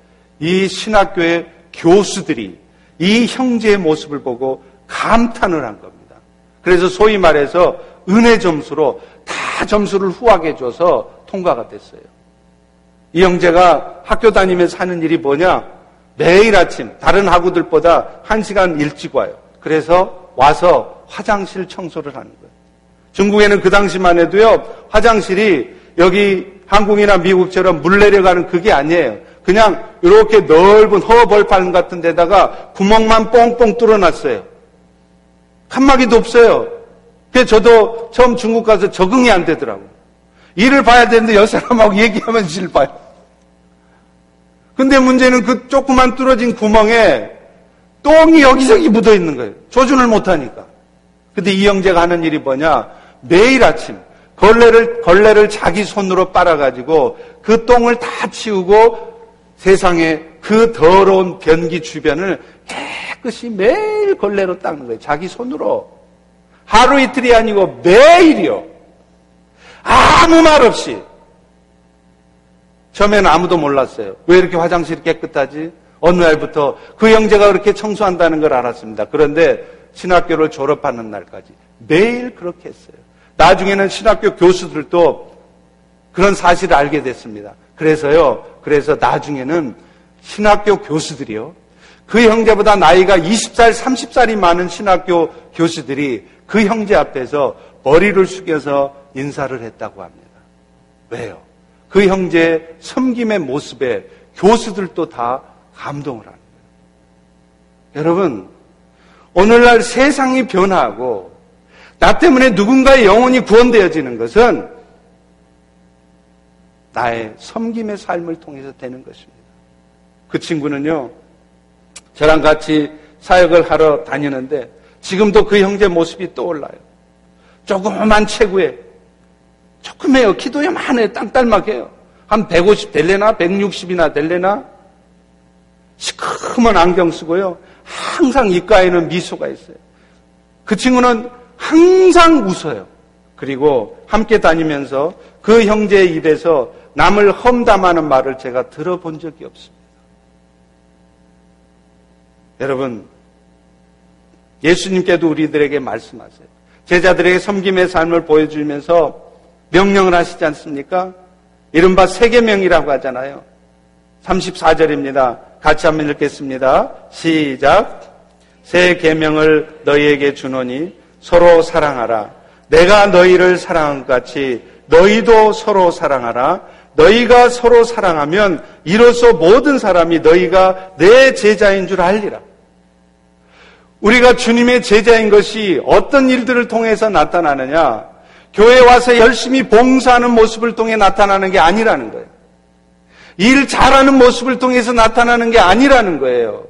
이 신학교의 교수들이 이 형제의 모습을 보고 감탄을 한 겁니다. 그래서 소위 말해서 은혜 점수로 다 점수를 후하게 줘서 통과가 됐어요. 이 형제가 학교 다니면서 하는 일이 뭐냐? 매일 아침 다른 학우들보다 한 시간 일찍 와요. 그래서 와서 화장실 청소를 하는 거예요. 중국에는 그 당시만 해도요, 화장실이 여기 한국이나 미국처럼 물 내려가는 그게 아니에요. 그냥 이렇게 넓은 허벌판 같은 데다가 구멍만 뻥뻥 뚫어놨어요. 칸막이도 없어요. 그래서 저도 처음 중국 가서 적응이 안 되더라고요. 일을 봐야 되는데 여 사람하고 얘기하면 질 봐요. 근데 문제는 그 조그만 뚫어진 구멍에 똥이 여기저기 묻어 있는 거예요. 조준을 못하니까. 근데 이 형제가 하는 일이 뭐냐? 매일 아침 걸레를 걸레를 자기 손으로 빨아가지고 그 똥을 다 치우고 세상에 그 더러운 변기 주변을 깨끗이 매일 걸레로 닦는 거예요. 자기 손으로 하루 이틀이 아니고 매일이요. 아무 말 없이 처음에는 아무도 몰랐어요. 왜 이렇게 화장실이 깨끗하지? 어느 날부터 그 형제가 그렇게 청소한다는 걸 알았습니다. 그런데 신학교를 졸업하는 날까지 매일 그렇게 했어요. 나중에는 신학교 교수들도 그런 사실을 알게 됐습니다. 그래서요, 그래서 나중에는 신학교 교수들이요, 그 형제보다 나이가 20살, 30살이 많은 신학교 교수들이 그 형제 앞에서 머리를 숙여서 인사를 했다고 합니다. 왜요? 그 형제의 섬김의 모습에 교수들도 다 감동을 합니다. 여러분, 오늘날 세상이 변화하고 나 때문에 누군가의 영혼이 구원되어지는 것은 나의 섬김의 삶을 통해서 되는 것입니다. 그 친구는요, 저랑 같이 사역을 하러 다니는데 지금도 그 형제 모습이 떠올라요. 조그만 체구에 조금해요. 키도 요 만해. 땅딸막해요. 한 150 될래나? 160이나 될래나? 시커먼 안경 쓰고요. 항상 입가에는 미소가 있어요. 그 친구는 항상 웃어요. 그리고 함께 다니면서 그 형제의 입에서 남을 험담하는 말을 제가 들어본 적이 없습니다. 여러분, 예수님께도 우리들에게 말씀하세요. 제자들에게 섬김의 삶을 보여주면서 명령을 하시지 않습니까? 이른바 세계명이라고 하잖아요. 34절입니다. 같이 한번 읽겠습니다. 시작. 새 계명을 너희에게 주노니 서로 사랑하라. 내가 너희를 사랑한 것 같이 너희도 서로 사랑하라. 너희가 서로 사랑하면 이로써 모든 사람이 너희가 내 제자인 줄 알리라. 우리가 주님의 제자인 것이 어떤 일들을 통해서 나타나느냐? 교회 와서 열심히 봉사하는 모습을 통해 나타나는 게 아니라는 거예요. 일 잘하는 모습을 통해서 나타나는 게 아니라는 거예요.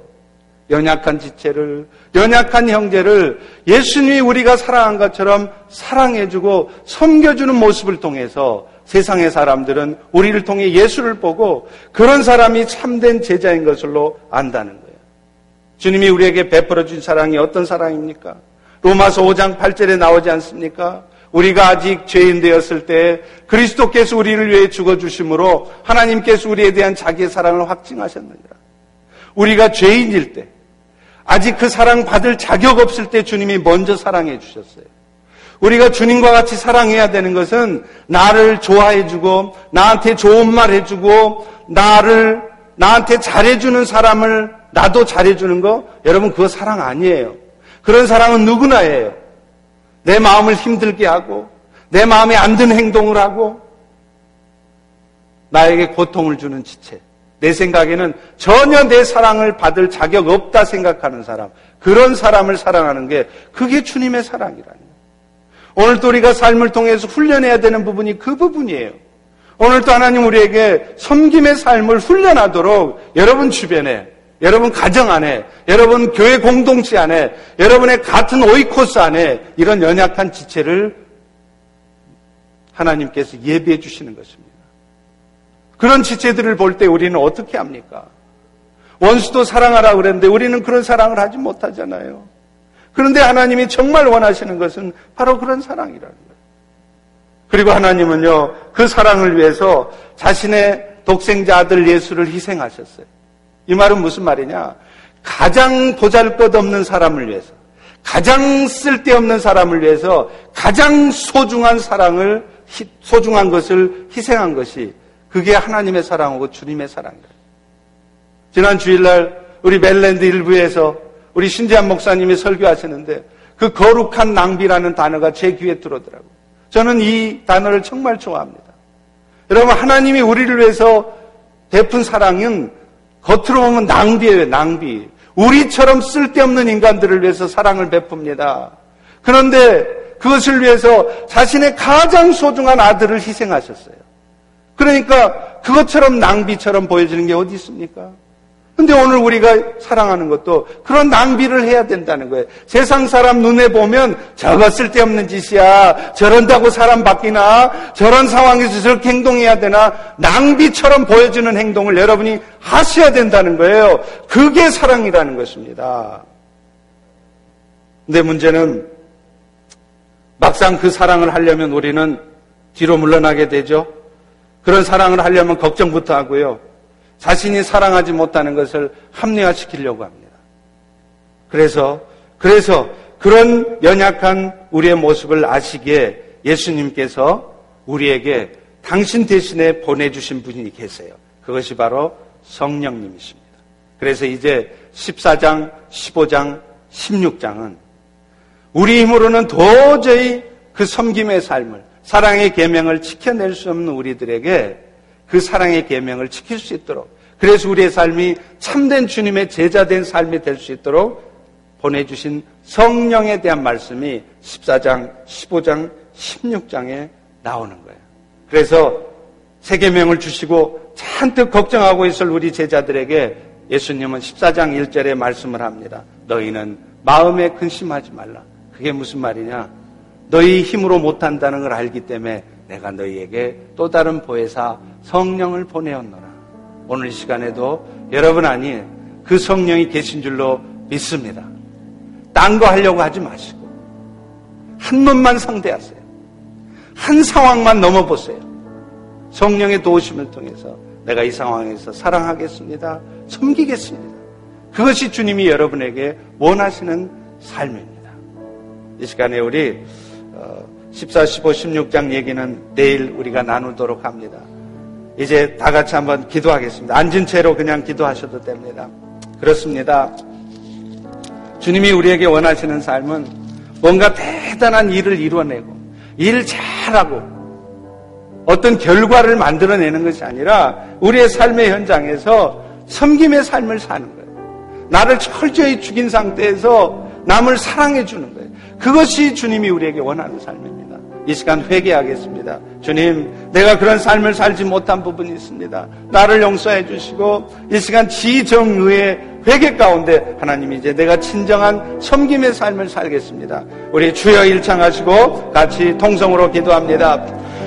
연약한 지체를, 연약한 형제를 예수님이 우리가 사랑한 것처럼 사랑해주고 섬겨주는 모습을 통해서 세상의 사람들은 우리를 통해 예수를 보고 그런 사람이 참된 제자인 것으로 안다는 거예요. 주님이 우리에게 베풀어 준 사랑이 어떤 사랑입니까? 로마서 5장 8절에 나오지 않습니까? 우리가 아직 죄인 되었을 때 그리스도께서 우리를 위해 죽어 주심으로 하나님께서 우리에 대한 자기의 사랑을 확증하셨느니라. 우리가 죄인일 때, 아직 그 사랑 받을 자격 없을 때 주님이 먼저 사랑해 주셨어요. 우리가 주님과 같이 사랑해야 되는 것은 나를 좋아해 주고, 나한테 좋은 말 해주고, 나를, 나한테 잘해주는 사람을 나도 잘해주는 거, 여러분 그거 사랑 아니에요. 그런 사랑은 누구나 해요. 내 마음을 힘들게 하고 내 마음에 안 드는 행동을 하고 나에게 고통을 주는 지체. 내 생각에는 전혀 내 사랑을 받을 자격 없다 생각하는 사람. 그런 사람을 사랑하는 게 그게 주님의 사랑이라니. 오늘 또 우리가 삶을 통해서 훈련해야 되는 부분이 그 부분이에요. 오늘도 하나님 우리에게 섬김의 삶을 훈련하도록 여러분 주변에, 여러분 가정 안에, 여러분 교회 공동체 안에, 여러분의 같은 오이코스 안에 이런 연약한 지체를 하나님께서 예비해 주시는 것입니다. 그런 지체들을 볼 때 우리는 어떻게 합니까? 원수도 사랑하라 그랬는데 우리는 그런 사랑을 하지 못하잖아요. 그런데 하나님이 정말 원하시는 것은 바로 그런 사랑이라는 거예요. 그리고 하나님은요, 그 사랑을 위해서 자신의 독생자 아들 예수를 희생하셨어요. 이 말은 무슨 말이냐? 가장 보잘 것 없는 사람을 위해서, 가장 쓸데없는 사람을 위해서 가장 소중한 사랑을, 소중한 것을 희생한 것이 그게 하나님의 사랑이고 주님의 사랑이에요. 지난 주일날 우리 멜랜드 일부에서 우리 신재한 목사님이 설교하시는데 그 거룩한 낭비라는 단어가 제 귀에 들어오더라고요. 저는 이 단어를 정말 좋아합니다. 여러분, 하나님이 우리를 위해서 베푼 사랑은 겉으로 보면 낭비예요, 낭비. 우리처럼 쓸데없는 인간들을 위해서 사랑을 베풉니다. 그런데 그것을 위해서 자신의 가장 소중한 아들을 희생하셨어요. 그러니까 그것처럼 낭비처럼 보여지는 게 어디 있습니까? 근데 오늘 우리가 사랑하는 것도 그런 낭비를 해야 된다는 거예요. 세상 사람 눈에 보면 저거 쓸데없는 짓이야. 저런다고 사람 바뀌나? 저런 상황에서 저렇게 행동해야 되나? 낭비처럼 보여지는 행동을 여러분이 하셔야 된다는 거예요. 그게 사랑이라는 것입니다. 근데 문제는 막상 그 사랑을 하려면 우리는 뒤로 물러나게 되죠. 그런 사랑을 하려면 걱정부터 하고요. 자신이 사랑하지 못하는 것을 합리화시키려고 합니다. 그래서, 그래서 그런 연약한 우리의 모습을 아시기에 예수님께서 우리에게 당신 대신에 보내주신 분이 계세요. 그것이 바로 성령님이십니다. 그래서 이제 14장, 15장, 16장은 우리 힘으로는 도저히 그 섬김의 삶을, 사랑의 계명을 지켜낼 수 없는 우리들에게 그 사랑의 계명을 지킬 수 있도록 그래서 우리의 삶이 참된 주님의 제자된 삶이 될 수 있도록 보내주신 성령에 대한 말씀이 14장, 15장, 16장에 나오는 거예요. 그래서 세계명을 주시고 잔뜩 걱정하고 있을 우리 제자들에게 예수님은 14장 1절에 말씀을 합니다. 너희는 마음에 근심하지 말라. 그게 무슨 말이냐? 너희 힘으로 못한다는 걸 알기 때문에 내가 너희에게 또 다른 보혜사 성령을 보내었노라. 오늘 이 시간에도 여러분 안에 그 성령이 계신 줄로 믿습니다. 딴 거 하려고 하지 마시고 한 놈만 상대하세요. 한 상황만 넘어보세요. 성령의 도우심을 통해서 내가 이 상황에서 사랑하겠습니다. 섬기겠습니다. 그것이 주님이 여러분에게 원하시는 삶입니다. 이 시간에 우리 14, 15, 16장 얘기는 내일 우리가 나누도록 합니다. 이제 다 같이 한번 기도하겠습니다. 앉은 채로 그냥 기도하셔도 됩니다. 그렇습니다. 주님이 우리에게 원하시는 삶은 뭔가 대단한 일을 이루어내고 일 잘하고 어떤 결과를 만들어내는 것이 아니라 우리의 삶의 현장에서 섬김의 삶을 사는 거예요. 나를 철저히 죽인 상태에서 남을 사랑해 주는 거예요. 그것이 주님이 우리에게 원하는 삶입니다. 이 시간 회개하겠습니다. 주님, 내가 그런 삶을 살지 못한 부분이 있습니다. 나를 용서해 주시고 이 시간 지정의의 회개 가운데 하나님 이제 내가 진정한 섬김의 삶을 살겠습니다. 우리 주여 일창하시고 같이 통성으로 기도합니다.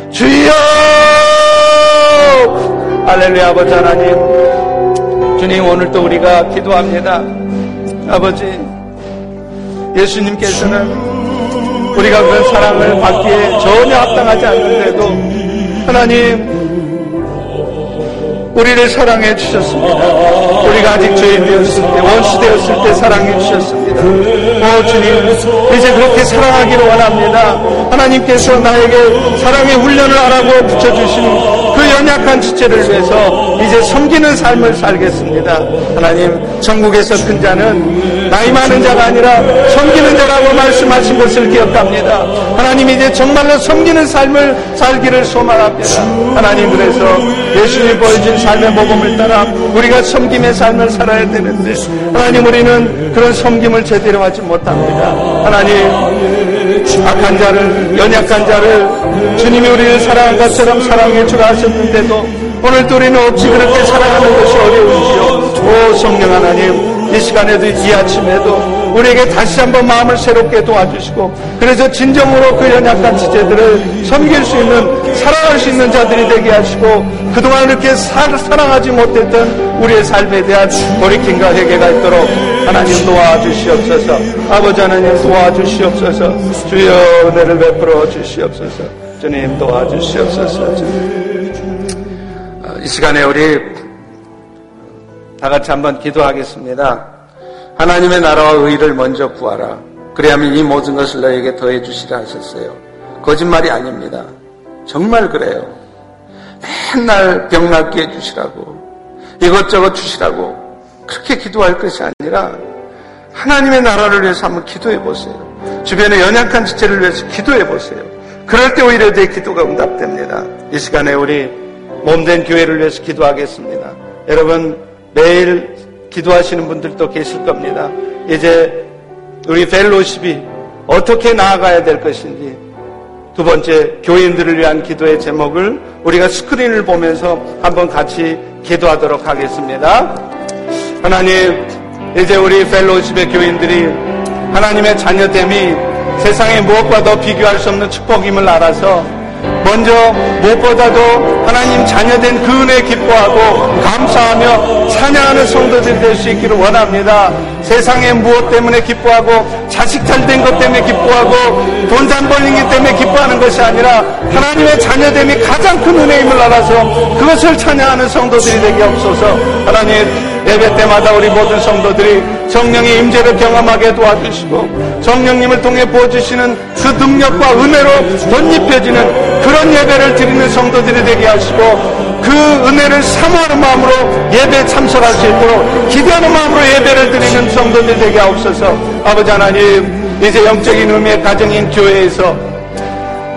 주여! 할렐루야 아버지 하나님 주님 오늘도 우리가 기도합니다. 아버지 예수님께서는 우리가 그런 사랑을 받기에 전혀 합당하지 않는데도 하나님 우리를 사랑해 주셨습니다. 우리가 아직 죄인 되었을 때, 원수 되었을 때 사랑해 주셨습니다. 오 주님, 이제 그렇게 사랑하기를 원합니다. 하나님께서 나에게 사랑의 훈련을 하라고 붙여주신 그 연약한 지체를 위해서 이제 섬기는 삶을 살겠습니다. 하나님, 천국에서 큰 자는 나이 많은 자가 아니라 섬기는 자라고 말씀하신 것을 기억합니다. 하나님 이제 정말로 섬기는 삶을 살기를 소망합니다. 하나님 그래서 예수님 보여준 삶의 모범을 따라 우리가 섬김의 삶을 살아야 되는데 하나님 우리는 그런 섬김을 제대로 하지 못합니다. 하나님 악한 자를 연약한 자를 주님이 우리를 사랑한 것처럼 사랑해 주라 하셨 는데도 오늘도 우리는 어찌 그렇게 살아가는 것이 어려운지요. 오 성령 하나님 이 시간에도 이 아침에도 우리에게 다시 한번 마음을 새롭게 도와주시고 그래서 진정으로 그 연약한 지체들을 섬길 수 있는 사랑할 수 있는 자들이 되게 하시고 그동안 이렇게 사, 사랑하지 못했던 우리의 삶에 대한 돌이킴과 회개가 있도록 하나님 도와주시옵소서. 아버지 하나님 도와주시옵소서. 주여 은혜를 베풀어 주시옵소서. 주님 도와주시옵소서 이 시간에 우리 다 같이 한번 기도하겠습니다. 하나님의 나라와 의를 먼저 구하라. 그래야만 이 모든 것을 너에게 더해 주시라 하셨어요. 거짓말이 아닙니다. 정말 그래요. 맨날 병 낫게 해주시라고 이것저것 주시라고 그렇게 기도할 것이 아니라 하나님의 나라를 위해서 한번 기도해 보세요. 주변의 연약한 지체를 위해서 기도해 보세요. 그럴 때 오히려 내 기도가 응답됩니다. 이 시간에 우리 몸된 교회를 위해서 기도하겠습니다. 여러분 매일 기도하시는 분들도 계실 겁니다. 이제 우리 펠로십이 어떻게 나아가야 될 것인지 두 번째 교인들을 위한 기도의 제목을 우리가 스크린을 보면서 한번 같이 기도하도록 하겠습니다. 하나님 이제 우리 펠로십의 교인들이 하나님의 자녀됨이 세상에 무엇과도 비교할 수 없는 축복임을 알아서 먼저 무엇보다도 하나님 자녀된 그 은혜 기뻐하고 감사하며 찬양하는 성도들이 될 수 있기를 원합니다. 세상에 무엇 때문에 기뻐하고 자식 잘 된 것 때문에 기뻐하고 돈잘것 때문에 기뻐하는 것이 아니라 하나님의 자녀됨이 가장 큰 은혜임을 알아서 그것을 찬양하는 성도들이 되게 없어서 하나님 예배 때마다 우리 모든 성도들이 성령의 임재를 경험하게 도와주시고 성령님을 통해 부어주시는 그 능력과 은혜로 덧입혀지는 그런 예배를 드리는 성도들이 되게 하시고 그 은혜를 사모하는 마음으로 예배에 참석할 수 있도록 기대하는 마음으로 예배를 드리는 성도들이 되게 하옵소서. 아버지 하나님 이제 영적인 의미의 가정인 교회에서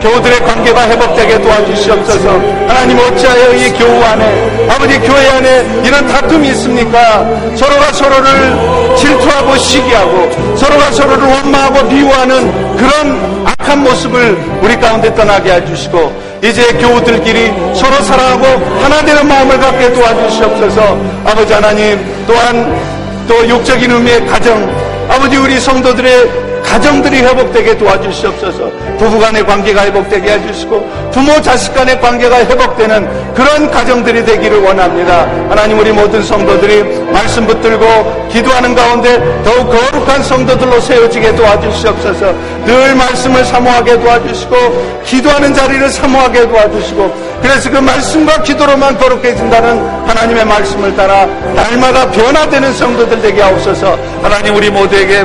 교우들의 관계가 회복되게 도와주시옵소서. 하나님 어찌하여 이 교우 안에 아버지 교회 안에 이런 다툼이 있습니까? 서로가 서로를 질투하고 시기하고 서로가 서로를 원망하고 미워하는 그런 악한 모습을 우리 가운데 떠나게 해주시고 이제 교우들끼리 서로 사랑하고 하나 되는 마음을 갖게 도와주시옵소서. 아버지 하나님 또한 또 육적인 의미의 가정 아버지 우리 성도들의 가정들이 회복되게 도와주시옵소서. 부부간의 관계가 회복되게 해주시고 부모 자식 간의 관계가 회복되는 그런 가정들이 되기를 원합니다. 하나님 우리 모든 성도들이 말씀 붙들고 기도하는 가운데 더욱 거룩한 성도들로 세워지게 도와주시옵소서. 늘 말씀을 사모하게 도와주시고 기도하는 자리를 사모하게 도와주시고 그래서 그 말씀과 기도로만 거룩해진다는 하나님의 말씀을 따라 날마다 변화되는 성도들 되게 하옵소서. 하나님 우리 모두에게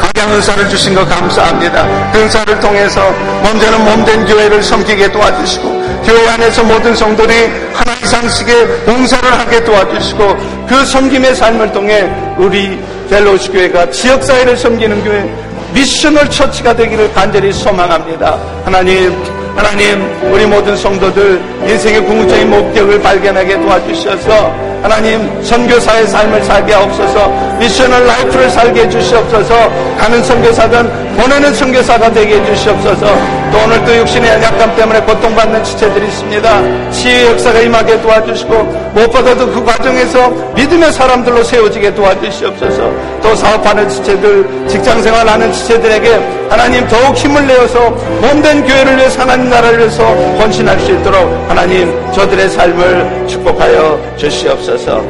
각양 은사를 주신 것 감사합니다. 그 은사를 통해서 먼저는 몸된 교회를 섬기게 도와주시고 교회 안에서 모든 성도들이 하나 이상씩의 봉사를 하게 도와주시고 그 섬김의 삶을 통해 우리 델로시 교회가 지역사회를 섬기는 교회 미션을 처치가 되기를 간절히 소망합니다. 하나님 하나님 우리 모든 성도들 인생의 궁극적인 목적을 발견하게 도와주셔서 하나님 선교사의 삶을 살게 하옵소서 미션을 라이프를 살게 해주시옵소서 가는 선교사든 보내는 선교사가 되게 해주시옵소서 또 오늘 또 육신의 약감 때문에 고통받는 지체들이 있습니다 치유의 역사가 임하게 도와주시고 무엇보다도 그 과정에서 믿음의 사람들로 세워지게 도와주시옵소서 또 사업하는 지체들 직장생활하는 지체들에게 하나님 더욱 힘을 내어서 몸된 교회를 위해서 하나님 나라를 위해서 헌신할 수 있도록 하나님 저들의 삶을 축복하여 주시옵소서.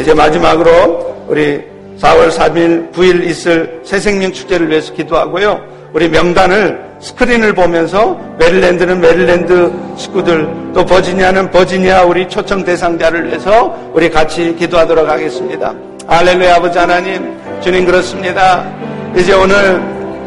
이제 마지막으로 우리 4월 3일 9일 있을 새생명 축제를 위해서 기도하고요. 우리 명단을 스크린을 보면서 메릴랜드는 메릴랜드 식구들 또 버지니아는 버지니아 우리 초청 대상자를 위해서 우리 같이 기도하도록 하겠습니다. 알렐루야 아버지 하나님 주님 그렇습니다. 이제 오늘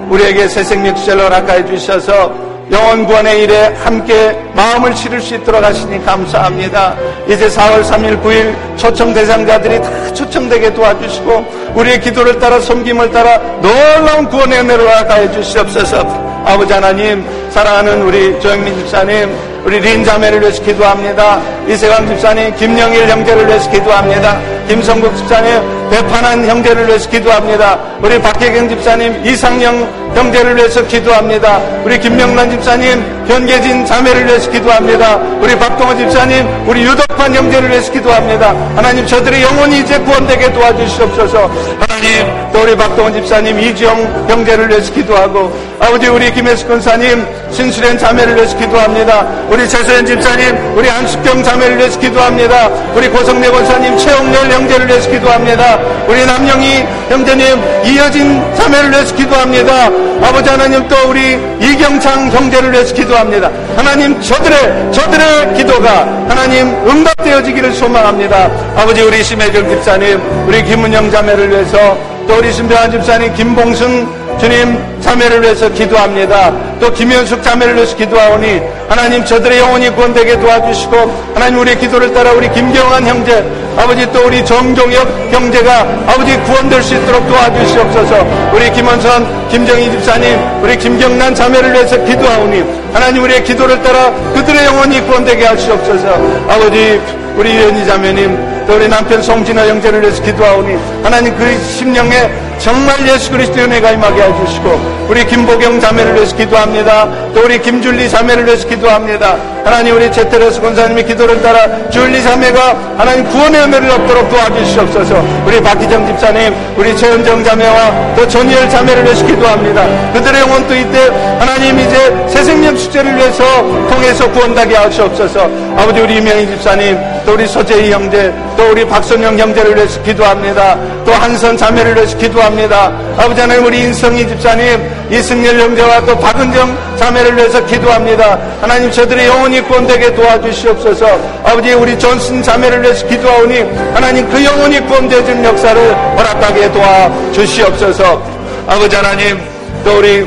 우리에게 새 생명 축제를 허락해 주셔서 영원 구원의 일에 함께 마음을 실을 수 있도록 하시니 감사합니다. 이제 4월 3일, 9일 초청 대상자들이 다 초청되게 도와주시고 우리의 기도를 따라 섬김을 따라 놀라운 구원의 은혜로 가해 주시옵소서. 아버지 하나님, 사랑하는 우리 조영민 집사님, 우리 린 자매를 위해서 기도합니다. 이세광 집사님, 김영일 형제를 위해서 기도합니다. 김성국 집사님, 배판한 형제를 위해서 기도합니다. 우리 박혜경 집사님, 이상영 형제를 위해서 기도합니다. 우리 김명란 집사님, 변계진 자매를 위해서 기도합니다. 우리 박동호 집사님, 우리 유덕판 형제를 위해서 기도합니다. 하나님 저들의 영혼이 이제 구원되게 도와주시옵소서. 하나님 또 우리 박동호 집사님, 이지영 형제를 위해서 기도하고 아버지 우리 김혜수 권사님, 신수련 자매를 위해서 기도합니다. 우리 최소연 집사님, 우리 안숙경 자매를 위해서 기도합니다. 우리 고성래 권사님, 최홍렬 형제를 위해서 기도합니다. 우리 남영희 형제님, 이여진 자매를 위해서 기도합니다. 아버지 하나님 또 우리 이경창 형제를 위해서 기도합니다. 하나님 저들의 저들의 기도가 하나님 응답되어지기를 소망합니다. 아버지 우리 심혜정 집사님, 우리 김은영 자매를 위해서 또 우리 신병환 집사님, 김봉순 주님 자매를 위해서 기도합니다. 또 김현숙 자매를 위해서 기도하오니 하나님 저들의 영혼이 구원되게 도와주시고 하나님 우리의 기도를 따라 우리 김경환 형제 아버지 또 우리 정종혁 형제가 아버지 구원될 수 있도록 도와주시옵소서 우리 김원선 김정희 집사님 우리 김경란 자매를 위해서 기도하오니 하나님 우리의 기도를 따라 그들의 영혼이 구원되게 하시옵소서 아버지 우리 이현희 자매님 또 우리 남편 송진호 형제를 위해서 기도하오니 하나님 그 심령에 정말 예수 그리스도의 은혜가 임하게 해주시고 우리 김보경 자매를 위해서 기도합니다. 또 우리 김줄리 자매를 위해서 기도합니다. 하나님 우리 제테레스 권사님의 기도를 따라 줄리 자매가 하나님 구원의 은혜를 얻도록 도와주시옵소서 우리 박기정 집사님 우리 최은정 자매와 또 전희열 자매를 위해서 기도합니다. 그들의 영혼도 이때 하나님 이제 새 생명 축제를 위해서 통해서 구원하게 하시옵소서 아버지 우리 이명희 집사님 또 우리 서재희 형제 또 우리 박선영 형제를 위해서 기도합니다. 또 한선 자매를 위해서 기도합니다. 아버지 하나님 우리 인성희 집사님 이승열 형제와 또 박은정 자매를 위해서 기도합니다. 하나님 저들의 영혼이 구원되게 도와주시옵소서. 아버지 우리 존슨 자매를 위해서 기도하오니 하나님 그 영혼이 구원되어지는 역사를 허락하게 도와주시옵소서. 아버지 하나님 또 우리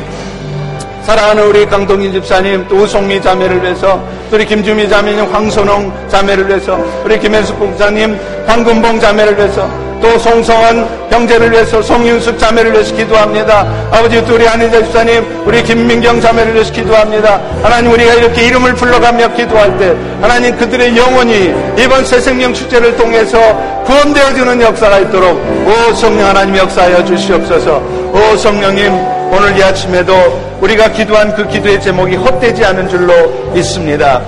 사랑하는 우리 강동인 집사님, 또 우송미 자매를 위해서, 또 우리 김주미 자매님, 황선홍 자매를 위해서, 우리 김현숙 목사님, 황금봉 자매를 위해서, 또 송성원 형제를 위해서 송윤숙 자매를 위해서 기도합니다. 아버지 또 우리 한인자 집사님 우리 김민경 자매를 위해서 기도합니다. 하나님 우리가 이렇게 이름을 불러가며 기도할 때 하나님 그들의 영혼이 이번 새 생명 축제를 통해서 구원되어지는 역사가 있도록 오 성령 하나님 역사하여 주시옵소서 오 성령님 오늘 이 아침에도 우리가 기도한 그 기도의 제목이 헛되지 않은 줄로 믿습니다.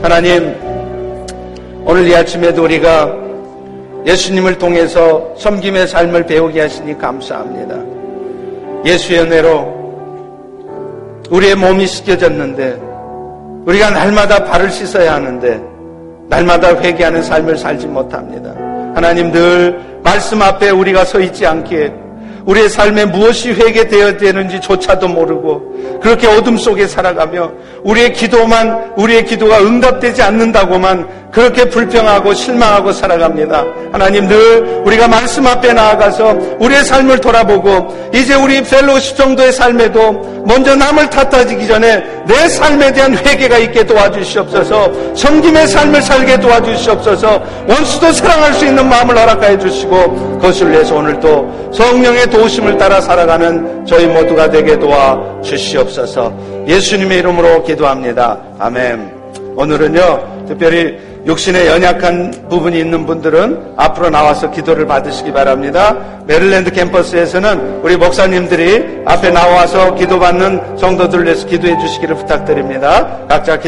하나님 오늘 이 아침에도 우리가 예수님을 통해서 섬김의 삶을 배우게 하시니 감사합니다. 예수의 은혜로 우리의 몸이 씻겨졌는데 우리가 날마다 발을 씻어야 하는데 날마다 회개하는 삶을 살지 못합니다. 하나님 늘 말씀 앞에 우리가 서 있지 않기에 우리의 삶에 무엇이 회개되어야 되는지조차도 모르고 그렇게 어둠 속에 살아가며 우리의 기도만 우리의 기도가 응답되지 않는다고만 그렇게 불평하고 실망하고 살아갑니다. 하나님 늘 우리가 말씀 앞에 나아가서 우리의 삶을 돌아보고 이제 우리 펠로시 정도의 삶에도 먼저 남을 탓하기 전에 내 삶에 대한 회개가 있게 도와주시옵소서 성김의 삶을 살게 도와주시옵소서 원수도 사랑할 수 있는 마음을 허락하여 주시고 그것을 위해서 오늘도 성령의 도우심을 따라 살아가는 저희 모두가 되게 도와주시옵소서 예수님의 이름으로 기도합니다. 아멘. 오늘은요, 특별히 육신에 연약한 부분이 있는 분들은 앞으로 나와서 기도를 받으시기 바랍니다. 메릴랜드 캠퍼스에서는 우리 목사님들이 앞에 나와서 기도받는 성도들 위해서 기도해 주시기를 부탁드립니다. 각자